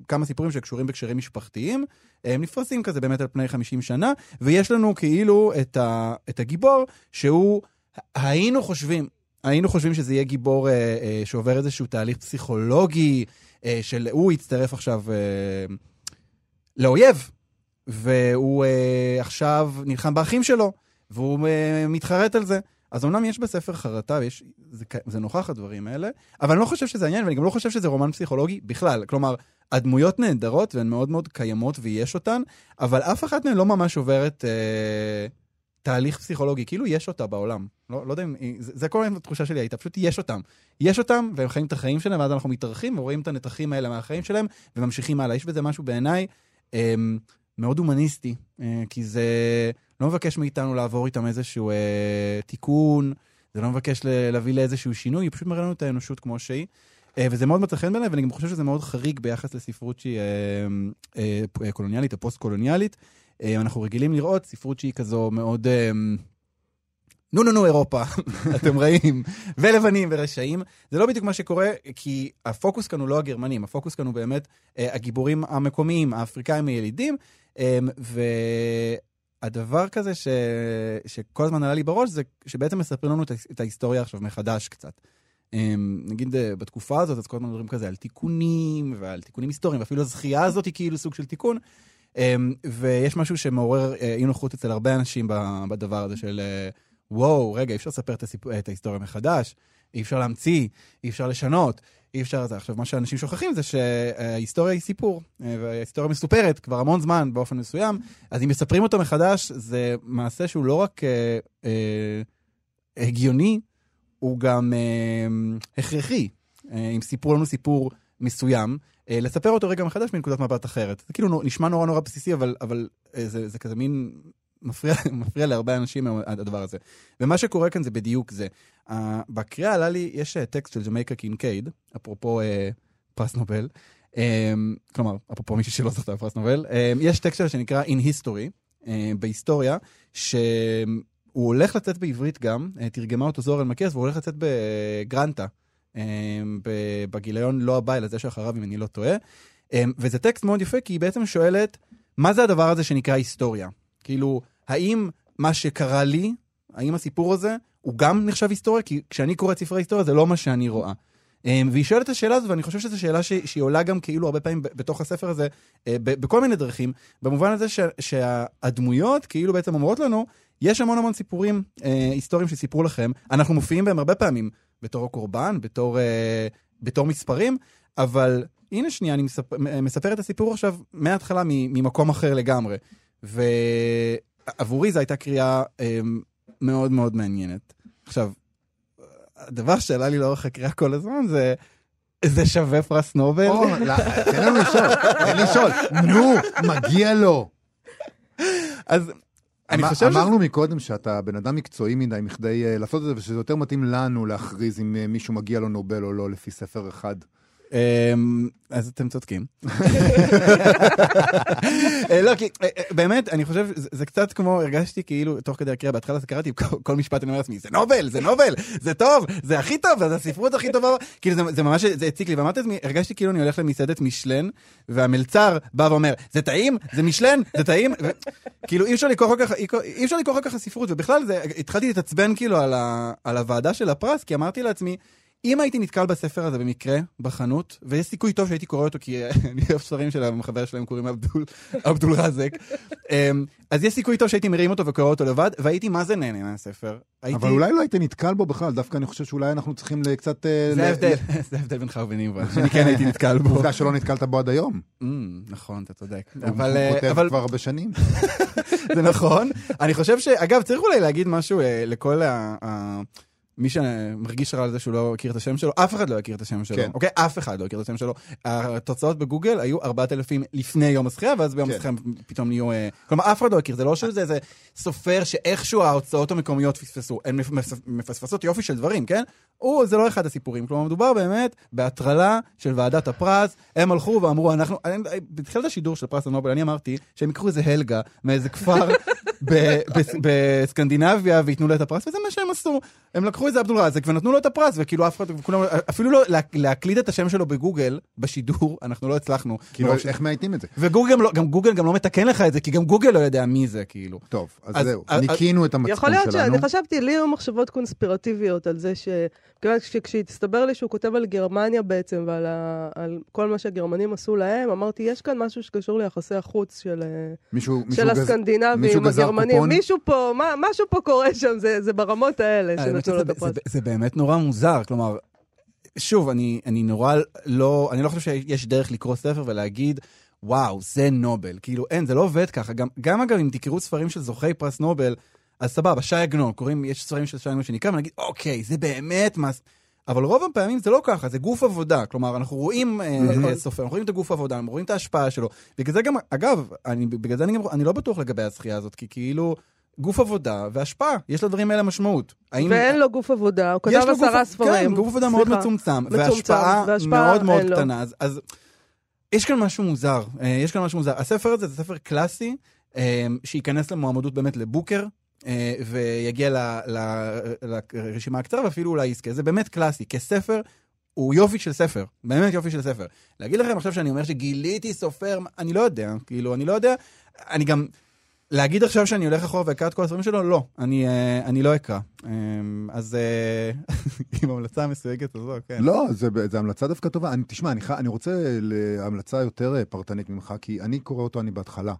S8: בכמה סיפורים שקשורים בקשרים משפחתיים, הם נפרסים כזה באמת על פני 50 שנה, ויש לנו כאילו את, ה, את הגיבור שהוא, היינו חושבים, היינו חושבים שזה יהיה גיבור אה, אה, שעובר איזשהו תהליך פסיכולוגי, אה, של הוא יצטרף עכשיו אה, לאויב, והוא אה, עכשיו נלחם באחים שלו, והוא אה, מתחרט על זה. אז אמנם יש בספר חרטה, ויש, זה, זה נוכח הדברים האלה, אבל אני לא חושב שזה העניין, ואני גם לא חושב שזה רומן פסיכולוגי בכלל. כלומר, הדמויות נהדרות והן מאוד מאוד קיימות ויש אותן, אבל אף אחת מהן לא ממש עוברת אה, תהליך פסיכולוגי, כאילו יש אותה בעולם. לא, לא יודע אם, זה, זה כל התחושה שלי הייתה, פשוט יש אותם. יש אותם, והם חיים את החיים שלהם, ואז אנחנו מתארחים ורואים את הנתחים האלה מהחיים שלהם, וממשיכים הלאה. יש בזה משהו בעיניי אה, מאוד הומניסטי, אה, כי זה לא מבקש מאיתנו לעבור איתם איזשהו אה, תיקון, זה לא מבקש להביא לאיזשהו שינוי, היא פשוט מראה לנו את האנושות כמו שהיא. אה, וזה מאוד מצא חן בעיניי, ואני גם חושב שזה מאוד חריג ביחס לספרות שהיא אה, אה, פ- קולוניאלית או פוסט-קולוניאלית. אה, אנחנו רגילים לראות ספרות שהיא כזו מאוד... אה, נו נו נו אירופה, [LAUGHS] אתם רעים, ולבנים ורשעים. זה לא בדיוק מה שקורה, כי הפוקוס כאן הוא לא הגרמנים, הפוקוס כאן הוא באמת אה, הגיבורים המקומיים, האפריקאים הילידים, אה, והדבר כזה ש... שכל הזמן עלה לי בראש, זה שבעצם מספרים לנו את, ההיסטוריה עכשיו מחדש קצת. אה, נגיד אה, בתקופה הזאת, אז כל הזמן מדברים כזה על תיקונים, ועל תיקונים היסטוריים, ואפילו הזכייה הזאת היא כאילו סוג של תיקון. אמ, ויש משהו שמעורר אה, אי נוחות אצל הרבה אנשים בדבר הזה של אה, וואו, רגע, אי אפשר לספר. את ההיסטוריה מחדש, אי אפשר להמציא, אי אפשר לשנות, אי אפשר זה. עכשיו, מה שאנשים שוכחים זה שההיסטוריה היא סיפור, אה, וההיסטוריה מסופרת כבר המון זמן באופן מסוים, אז אם מספרים אותו מחדש, זה מעשה שהוא לא רק אה, אה, הגיוני, הוא גם אה, הכרחי. אה, אם סיפרו לנו סיפור מסוים, אה, לספר אותו רגע מחדש מנקודת מבט אחרת. זה כאילו נשמע נורא נורא בסיסי, אבל, אבל אה, זה, זה כזה מין מפריע, [LAUGHS] מפריע להרבה אנשים הדבר הזה. ומה שקורה כאן זה בדיוק זה. אה, בקריאה עלה לי, יש אה, טקסט של ג'מייקה קינקייד, אפרופו אה, פרס נובל, אמ, כלומר, אפרופו מישהי שלא זכתה בפרס נובל, אמ, יש טקסט שלה שנקרא In History, uh, בהיסטוריה, שהוא הולך לצאת בעברית גם, אה, תרגמה אותו זוהר אלמקייס, והוא הולך לצאת בגרנטה. אמ, בגיליון לא הבא, אלא זה שאחריו, אם אני לא טועה. Um, וזה טקסט מאוד יפה, כי היא בעצם שואלת, מה זה הדבר הזה שנקרא היסטוריה? כאילו, האם מה שקרה לי, האם הסיפור הזה, הוא גם נחשב היסטוריה? כי כשאני קורא את ספרי היסטוריה, זה לא מה שאני רואה. אמ, והיא שואלת את השאלה הזאת, ואני חושב שזו שאלה ש- שהיא עולה גם כאילו הרבה פעמים בתוך הספר הזה, אה, ב- בכל מיני דרכים, במובן הזה ש- שהדמויות כאילו בעצם אומרות לנו, יש המון המון סיפורים אה, היסטוריים שסיפרו לכם, אנחנו מופיעים בהם הרבה פעמים בתור הקורבן, בתור, אה, בתור מספרים, אבל הנה שנייה, אני מספר, מספר את הסיפור עכשיו מההתחלה ממקום אחר לגמרי. ועבורי זו הייתה קריאה אה, מאוד מאוד מעניינת. עכשיו, הדבר שעלה לי לאורך הקריאה כל הזמן זה, זה שווה פרס נובל.
S4: לא, תן לנו לשאול, תן לשאול. נו, מגיע לו.
S8: אז אני
S4: אמר-
S8: חושב שזה...
S4: אמרנו מקודם שאתה בן אדם מקצועי מדי מכדי אה, לעשות את זה, ושזה יותר מתאים לנו להכריז אם אה, מישהו מגיע לו נובל או לא, לפי ספר אחד.
S8: אמ, אז אתם צודקים. [LAUGHS] אה, לא, כי אה, אה, באמת, אני חושב, זה קצת כמו, הרגשתי כאילו, תוך כדי הקריאה, בהתחלה קראתי, כל- משפט אני אומר לעצמי, זה נובל, זה נובל, זה טוב, זה הכי טוב, זה הספרות הכי טובה, כאילו זה- ממש, זה הציק לי, ואמרתי לעצמי, הרגשתי כאילו אני הולך למסעדת משלן, והמלצר בא ואומר, זה טעים, זה משלן, זה טעים, כאילו אי אפשר לקרוא כל כך, אי אפשר לקרוא כל כך ספרות, ובכלל התחלתי להתעצבן כאילו על הוועדה של הפרס, כי אמרתי לעצמי, אם הייתי נתקל בספר הזה במקרה בחנות, ויש סיכוי טוב שהייתי קורא אותו, כי אה, [LAUGHS] אני אוהב ספרים של החבר שלהם קוראים [LAUGHS] עבדול רזק, אמ, אז יש סיכוי טוב שהייתי מרים אותו וקורא אותו לבד, והייתי מה זה נהנה מהספר. הייתי...
S4: אבל אולי לא היית נתקל בו בכלל, דווקא אני חושב שאולי אנחנו צריכים קצת... אה,
S8: זה ההבדל, [LAUGHS] זה ההבדל בינך וביני, אבל שאני כן הייתי נתקל בו.
S4: עובדה שלא נתקלת בו עד היום.
S8: אמ, נכון, אתה צודק.
S4: הוא
S8: אבל,
S4: הוא
S8: אה,
S4: כותב
S8: אבל
S4: כבר הרבה שנים.
S8: זה נכון. אני חושב ש... אגב, צריך אולי להגיד משהו אה, לכל ה... מי שמרגיש רע על זה שהוא לא הכיר את השם שלו, אף אחד לא הכיר את השם שלו,
S4: כן.
S8: אוקיי? אף אחד לא הכיר את השם שלו. התוצאות בגוגל היו 4,000 לפני יום הזכייה, ואז ביום
S4: כן.
S8: הזכייה פתאום נהיו... אה, כלומר, אף אחד לא הכיר, זה לא שזה איזה סופר שאיכשהו ההוצאות המקומיות פספסו. הן מפס- מפספסות יופי של דברים, כן? הוא, זה לא אחד הסיפורים. כלומר, מדובר באמת בהטרלה של ועדת הפרס. הם הלכו ואמרו, אנחנו... בתחילת השידור של פרס הנובל, אני אמרתי שהם יקחו איזה הלגה מאיזה כפר [LAUGHS] בסקנדינביה וייתנו לו את הפרס, וזה מה שהם עשו. הם לקחו איזה עבדול רזק ונתנו לו את הפרס, וכאילו אף אחד, וכולם, אפילו לא לה- להקליד את השם שלו בגוגל, בשידור, אנחנו לא הצלחנו.
S4: כאילו,
S8: ש-
S4: איך מאייתים את זה?
S8: וגוגל לא- גם גוגל גם לא מתקן לך את זה, כי גם גוגל לא יודע מי זה, כאילו.
S4: טוב, אז
S8: אז-
S4: זהו,
S8: אז-
S4: ניקינו את
S3: יכול
S4: המצפון
S3: להיות
S4: שלנו.
S3: שאני חשבתי, לי היו מחשבות קונספירטיביות על זה ש... כיוון שכשהסתבר לי שהוא כותב על גרמניה בעצם ועל ה... על כל מה שהגרמנים עשו להם, אמרתי, יש כאן משהו שקשור ליחסי החוץ של, אה,
S4: מישהו מישהו
S3: של
S4: גז-
S3: הסקנדינבים
S4: מישהו
S3: עם
S4: גזר קופון?
S3: מישהו פה, מה, משהו פה קורה שם, זה, זה ברמות האלה שנתנו לו את הפרס.
S8: זה- זה באמת נורא מוזר, כלומר, שוב, אני, אני נורא לא, אני לא חושב שיש דרך לקרוא ספר ולהגיד, וואו, זה נובל. כאילו, אין, זה לא עובד ככה. גם, גם אגב, אם תקראו ספרים של זוכי פרס נובל, אז סבבה, שי עגנון, קוראים, יש ספרים של שי עגנון שנקרא, ונגיד, אוקיי, זה באמת מה... אבל רוב הפעמים זה לא ככה, זה גוף עבודה. כלומר, אנחנו רואים אה, אה, סופר, אנחנו רואים את הגוף העבודה, אנחנו רואים את ההשפעה שלו. בגלל זה גם, אגב, אני, בגלל זה אני, גם, אני לא בטוח לגבי הזכייה הזאת, כי כאילו, גוף עבודה והשפעה, יש לדברים האלה משמעות. האם-
S3: ואין לו גוף עבודה, הוא כתב עשרה ספרים.
S8: כן, גוף עבודה מאוד
S3: סליחה.
S8: מצומצם,
S3: מצומצם,
S8: והשפעה מאוד מאוד. קטנה. אז, אז יש כאן משהו מוזר, אה, יש כאן משהו מוזר. הספר הזה זה ספר קלאסי, שייכנס למועמדות באמת לבוקר, ויגיע ל- ל- לרשימה הקצרה, ואפילו אולי יזכה. זה באמת קלאסי, כספר. הוא יופי של ספר, באמת יופי של ספר. להגיד לכם עכשיו שאני אומר שגיליתי סופר, אני לא יודע, כאילו, אני לא יודע. אני גם, להגיד עכשיו שאני הולך אחורה ואקרא את כל הספרים שלו, לא, אני, אה, אני לא אקרא. אה, אז אה, [LAUGHS] עם המלצה המסויגת הזו, כן.
S4: לא, זה המלצה דווקא טובה. אני, תשמע, אני, אני רוצה להמלצה יותר אה, פרטנית ממך, כי אני קורא אותו, אני בהתחלה.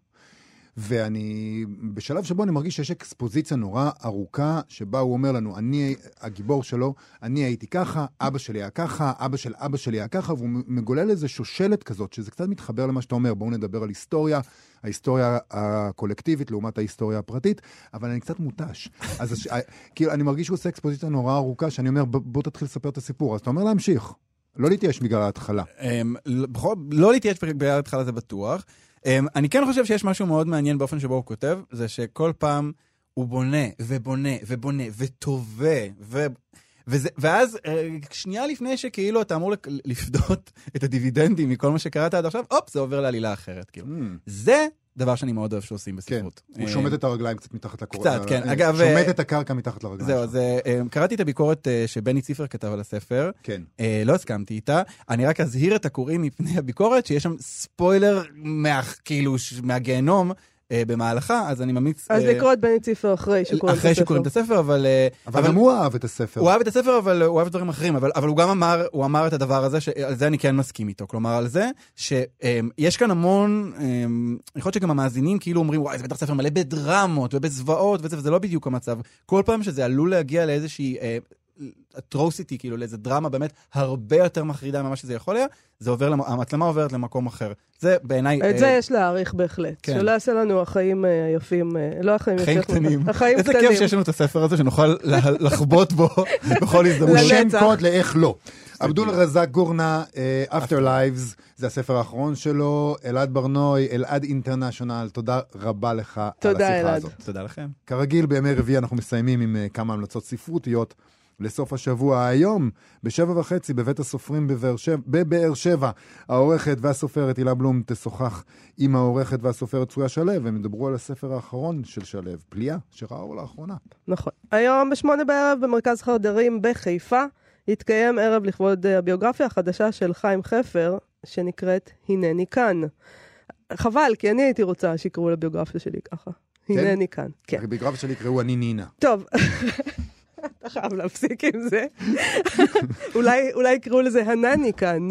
S4: ואני, בשלב שבו אני מרגיש שיש אקספוזיציה נורא ארוכה, שבה הוא אומר לנו, אני הגיבור שלו, אני הייתי ככה, אבא שלי היה ככה, אבא של אבא שלי היה ככה, והוא מגולל איזה שושלת כזאת, שזה קצת מתחבר למה שאתה אומר, בואו נדבר על היסטוריה, ההיסטוריה הקולקטיבית לעומת ההיסטוריה הפרטית, אבל אני קצת מותש. [LAUGHS] אז כאילו, אני מרגיש שהוא עושה אקספוזיציה נורא ארוכה, שאני אומר, "ב- בוא תתחיל לספר את הסיפור. אז אתה אומר להמשיך. לא להתייאש בגלל ההתחלה.
S8: אמ, לא להתייאש בגלל ההתחלה זה בטוח. אמ, אני כן חושב שיש משהו מאוד מעניין באופן שבו הוא כותב, זה שכל פעם הוא בונה ובונה ובונה וטובה, ו... וזה, ואז אה, שנייה לפני שכאילו אתה אמור לפדות את הדיבידנדים מכל מה שקראת עד עכשיו, הופ, זה עובר לעלילה אחרת. כאילו. זה דבר שאני מאוד אוהב שעושים בספרות.
S4: הוא
S8: אה,
S4: שומט את הרגליים קצת מתחת לקור...
S8: קצת, כן.
S4: אה,
S8: אגב,
S4: שומט
S8: אה,
S4: את הקרקע מתחת לרגליים.
S8: זהו. אז אה, קראתי את הביקורת שבני ציפר כתב על הספר.
S4: כן.
S8: לא הסכמתי איתה. אני רק אזהיר את הקוראים מפני הביקורת, שיש שם ספוילר מה, כאילו, מהגיהנום. אה, במהלכה, אז אני ממליץ...
S3: אז
S8: אה,
S3: לקרוא את בני ציפר אחרי שקוראים את
S8: אחרי
S3: הספר.
S8: שקוראים את הספר, אבל... אה,
S4: אבל גם הוא אהב את הספר.
S8: הוא אהב את הספר, אבל הוא אהב דברים אחרים, אבל, אבל הוא גם אמר, הוא אמר את הדבר הזה, שעל זה אני כן מסכים איתו. כלומר, על זה שיש כאן המון, יכול להיות שגם המאזינים כאילו אומרים, וואי, זה בטח ספר מלא בדרמות ובזוועות וזה, וזה לא בדיוק המצב. כל פעם שזה עלול להגיע לאיזושהי... אטרוסיטי, כאילו לאיזה דרמה באמת הרבה יותר מחרידה ממה שזה יכול היה, זה עובר, למ- המצלמה עוברת למקום אחר. זה בעיניי...
S3: את זה
S8: אה,
S3: יש להעריך בהחלט.
S8: כן.
S3: שלא יעשה לנו החיים אה, היפים, אה, לא החיים
S8: חיים
S3: יפים,
S8: קטנים.
S3: החיים
S8: איזה
S3: קטנים.
S8: כיף שיש לנו את הספר הזה, שנוכל לה- לחבוט בו [LAUGHS] בכל הזדמנות.
S4: שם קוד לאיך לא. עבדול רזק גורנה, After Lives, זה הספר האחרון שלו, אלעד ברנוי, אלעד אינטרנשיונל, תודה רבה לך על
S3: תודה,
S4: השיחה
S3: אלעד.
S4: הזאת.
S8: תודה לכם.
S4: כרגיל, בימי רביעי אנחנו מסיימים עם כמה המלצות ספרותיות לסוף השבוע. היום, בשבע וחצי, בבית הסופרים בבאר שבע, בבאר שבע, העורכת והסופרת הילה בלום תשוחח עם העורכת והסופרת צרויה שלו, והם ידברו על הספר האחרון של שלו, פליאה, שראה אור לאחרונה.
S3: נכון. היום בשמונה בערב במרכז חרדרים בחיפה יתקיים ערב לכבוד אה, הביוגרפיה החדשה של חיים חפר, שנקראת הנני כאן. חבל, כי אני הייתי רוצה שיקראו לביוגרפיה שלי ככה.
S4: כן?
S3: הנני כאן. כן.
S4: בגרף שלי יקראו אני נינה.
S3: טוב, [LAUGHS] אתה חייב להפסיק עם זה. אולי, יקראו לזה הנני כאן,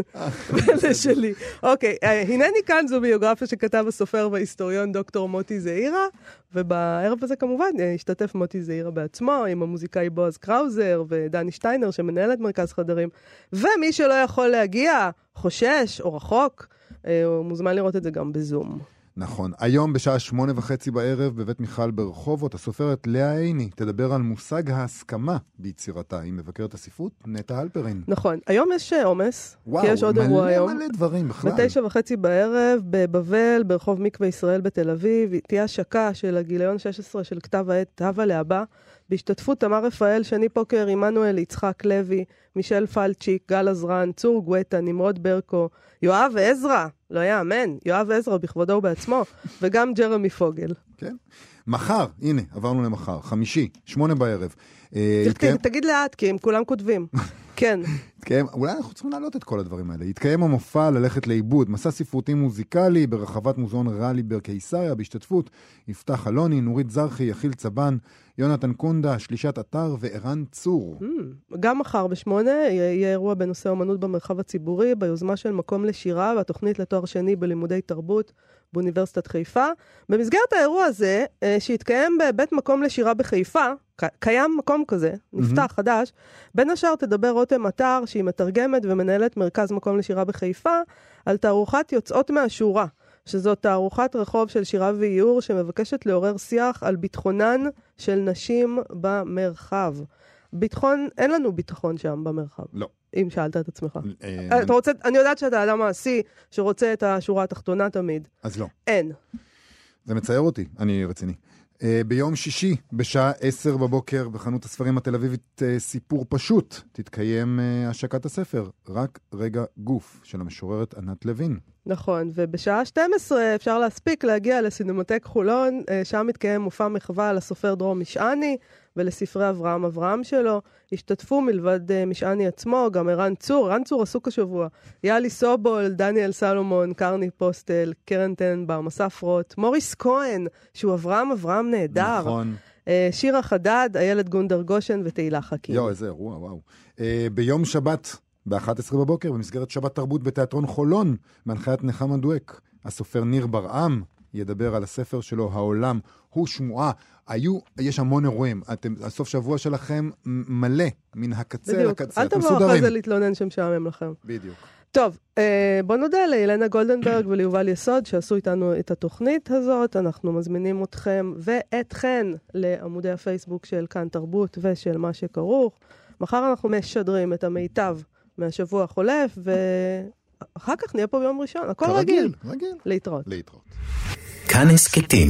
S3: זה שלי. אוקיי, אה, הנני כאן זו ביוגרפיה שכתב הסופר וההיסטוריון דוקטור מוטי זעירה, ובערב הזה כמובן אה, השתתף מוטי זעירה בעצמו, עם המוזיקאי בועז קראוזר ודני שטיינר, שמנהל את מרכז חדרים. ומי שלא יכול להגיע, חושש או רחוק, אה, הוא מוזמן לראות את זה גם בזום.
S4: נכון. היום בשעה שמונה וחצי בערב בבית מיכל ברחובות, הסופרת לאה עיני תדבר על מושג ההסכמה ביצירתה. היא מבקרת הספרות נטע הלפרין.
S3: נכון, היום יש אה, עומס,
S4: וואו,
S3: כי יש עוד אירוע
S4: מלא
S3: היום.
S4: מלא דברים בכלל.
S3: בתשע וחצי בערב, בבבל, ברחוב מקווה ישראל בתל אביב, תהיה השקה של הגיליון 16 של כתב העת הווה להבא, בהשתתפות תמר רפאל, שני פוקר, עמנואל יצחק לוי, מישל פלצ'יק, גל עזרן, צור גואטה, נמרוד ברקו, יואב ועזרא, לא יאמן, יואב ועזרא בכבודו ובעצמו, [LAUGHS] וגם ג'רמי פוגל.
S4: כן. מחר, הנה, עברנו למחר, חמישי, שמונה בערב. אה,
S3: תגיד לאט, כי הם כולם כותבים. [LAUGHS] כן,
S4: יתקיים, אולי אנחנו צריכים להעלות את כל הדברים האלה. יתקיים המופע ללכת לאיבוד, מסע ספרותי מוזיקלי ברחבת מוזיאון ראלי בקיסריה, בהשתתפות יפתח אלוני, נורית זרחי, יחיל צבן, יונתן קונדה, שלישת אתר וערן צור.
S3: Mm, גם מחר בשמונה יהיה אירוע בנושא אומנות במרחב הציבורי, ביוזמה של מקום לשירה והתוכנית לתואר שני בלימודי תרבות באוניברסיטת חיפה. במסגרת האירוע הזה, אה, שהתקיים בבית מקום לשירה בחיפה, קיים מקום כזה, נפתח חדש, בין השאר תדבר רותם עטר, שהיא מתרגמת ומנהלת מרכז מקום לשירה בחיפה, על תערוכת יוצאות מהשורה. שזאת תערוכת רחוב של שירה ואיור שמבקשת לעורר שיח על ביטחונן של נשים במרחב. ביטחון, אין לנו ביטחון שם במרחב.
S4: לא.
S3: אם שאלת את עצמך.
S4: אה,
S3: אה, אתה רוצה, אני יודעת שאתה אדם מעשי שרוצה את השורה התחתונה תמיד.
S4: אז לא.
S3: אין.
S4: זה מצער אותי, אני רציני. Uh, ביום שישי, בשעה עשר בבוקר, בחנות הספרים התל אביבית uh, סיפור פשוט, תתקיים uh, השקת הספר, רק רגע גוף, של המשוררת ענת לוין.
S3: נכון, ובשעה 12 אפשר להספיק להגיע לסינמטק חולון, אה, שם מתקיים מופע מחווה לסופר דרום משעני ולספרי אברהם אברהם שלו. השתתפו מלבד אה, משעני עצמו, גם ערן צור, ערן צור עסוק השבוע, יאלי סובול, דניאל סלומון, קרני פוסטל, קרן טננבאום, אסף רוט, מוריס כהן, שהוא אברהם אברהם נהדר,
S4: נכון.
S3: אה, שירה חדד, איילת גונדר גושן ותהילה חכים.
S4: יואו, איזה אירוע, וואו. Uh, ביום שבת, ב-11 בבוקר, במסגרת שבת תרבות בתיאטרון חולון, בהנחיית נחמה דואק, הסופר ניר ברעם ידבר על הספר שלו, העולם הוא שמועה. היו, יש המון אירועים. אתם, הסוף שבוע שלכם מלא, מן הקצה
S3: בדיוק,
S4: לקצה.
S3: אל
S4: אתם
S3: תבואו אחרי
S4: מסודרים.
S3: זה להתלונן שמשעמם לכם.
S4: בדיוק.
S3: טוב, אה, בוא נודה לאילנה גולדנברג [CLEARS THROAT] וליובל יסוד שעשו איתנו את התוכנית הזאת. אנחנו מזמינים אתכם ואתכן לעמודי הפייסבוק של כאן תרבות ושל מה שכרוך. מחר אנחנו משדרים את המיטב מהשבוע החולף, ואחר כך נהיה פה ביום ראשון. הכל רגיל.
S4: כרגיל, רגיל.
S3: להתראות.
S4: להתראות.
S1: כאן הסכתים,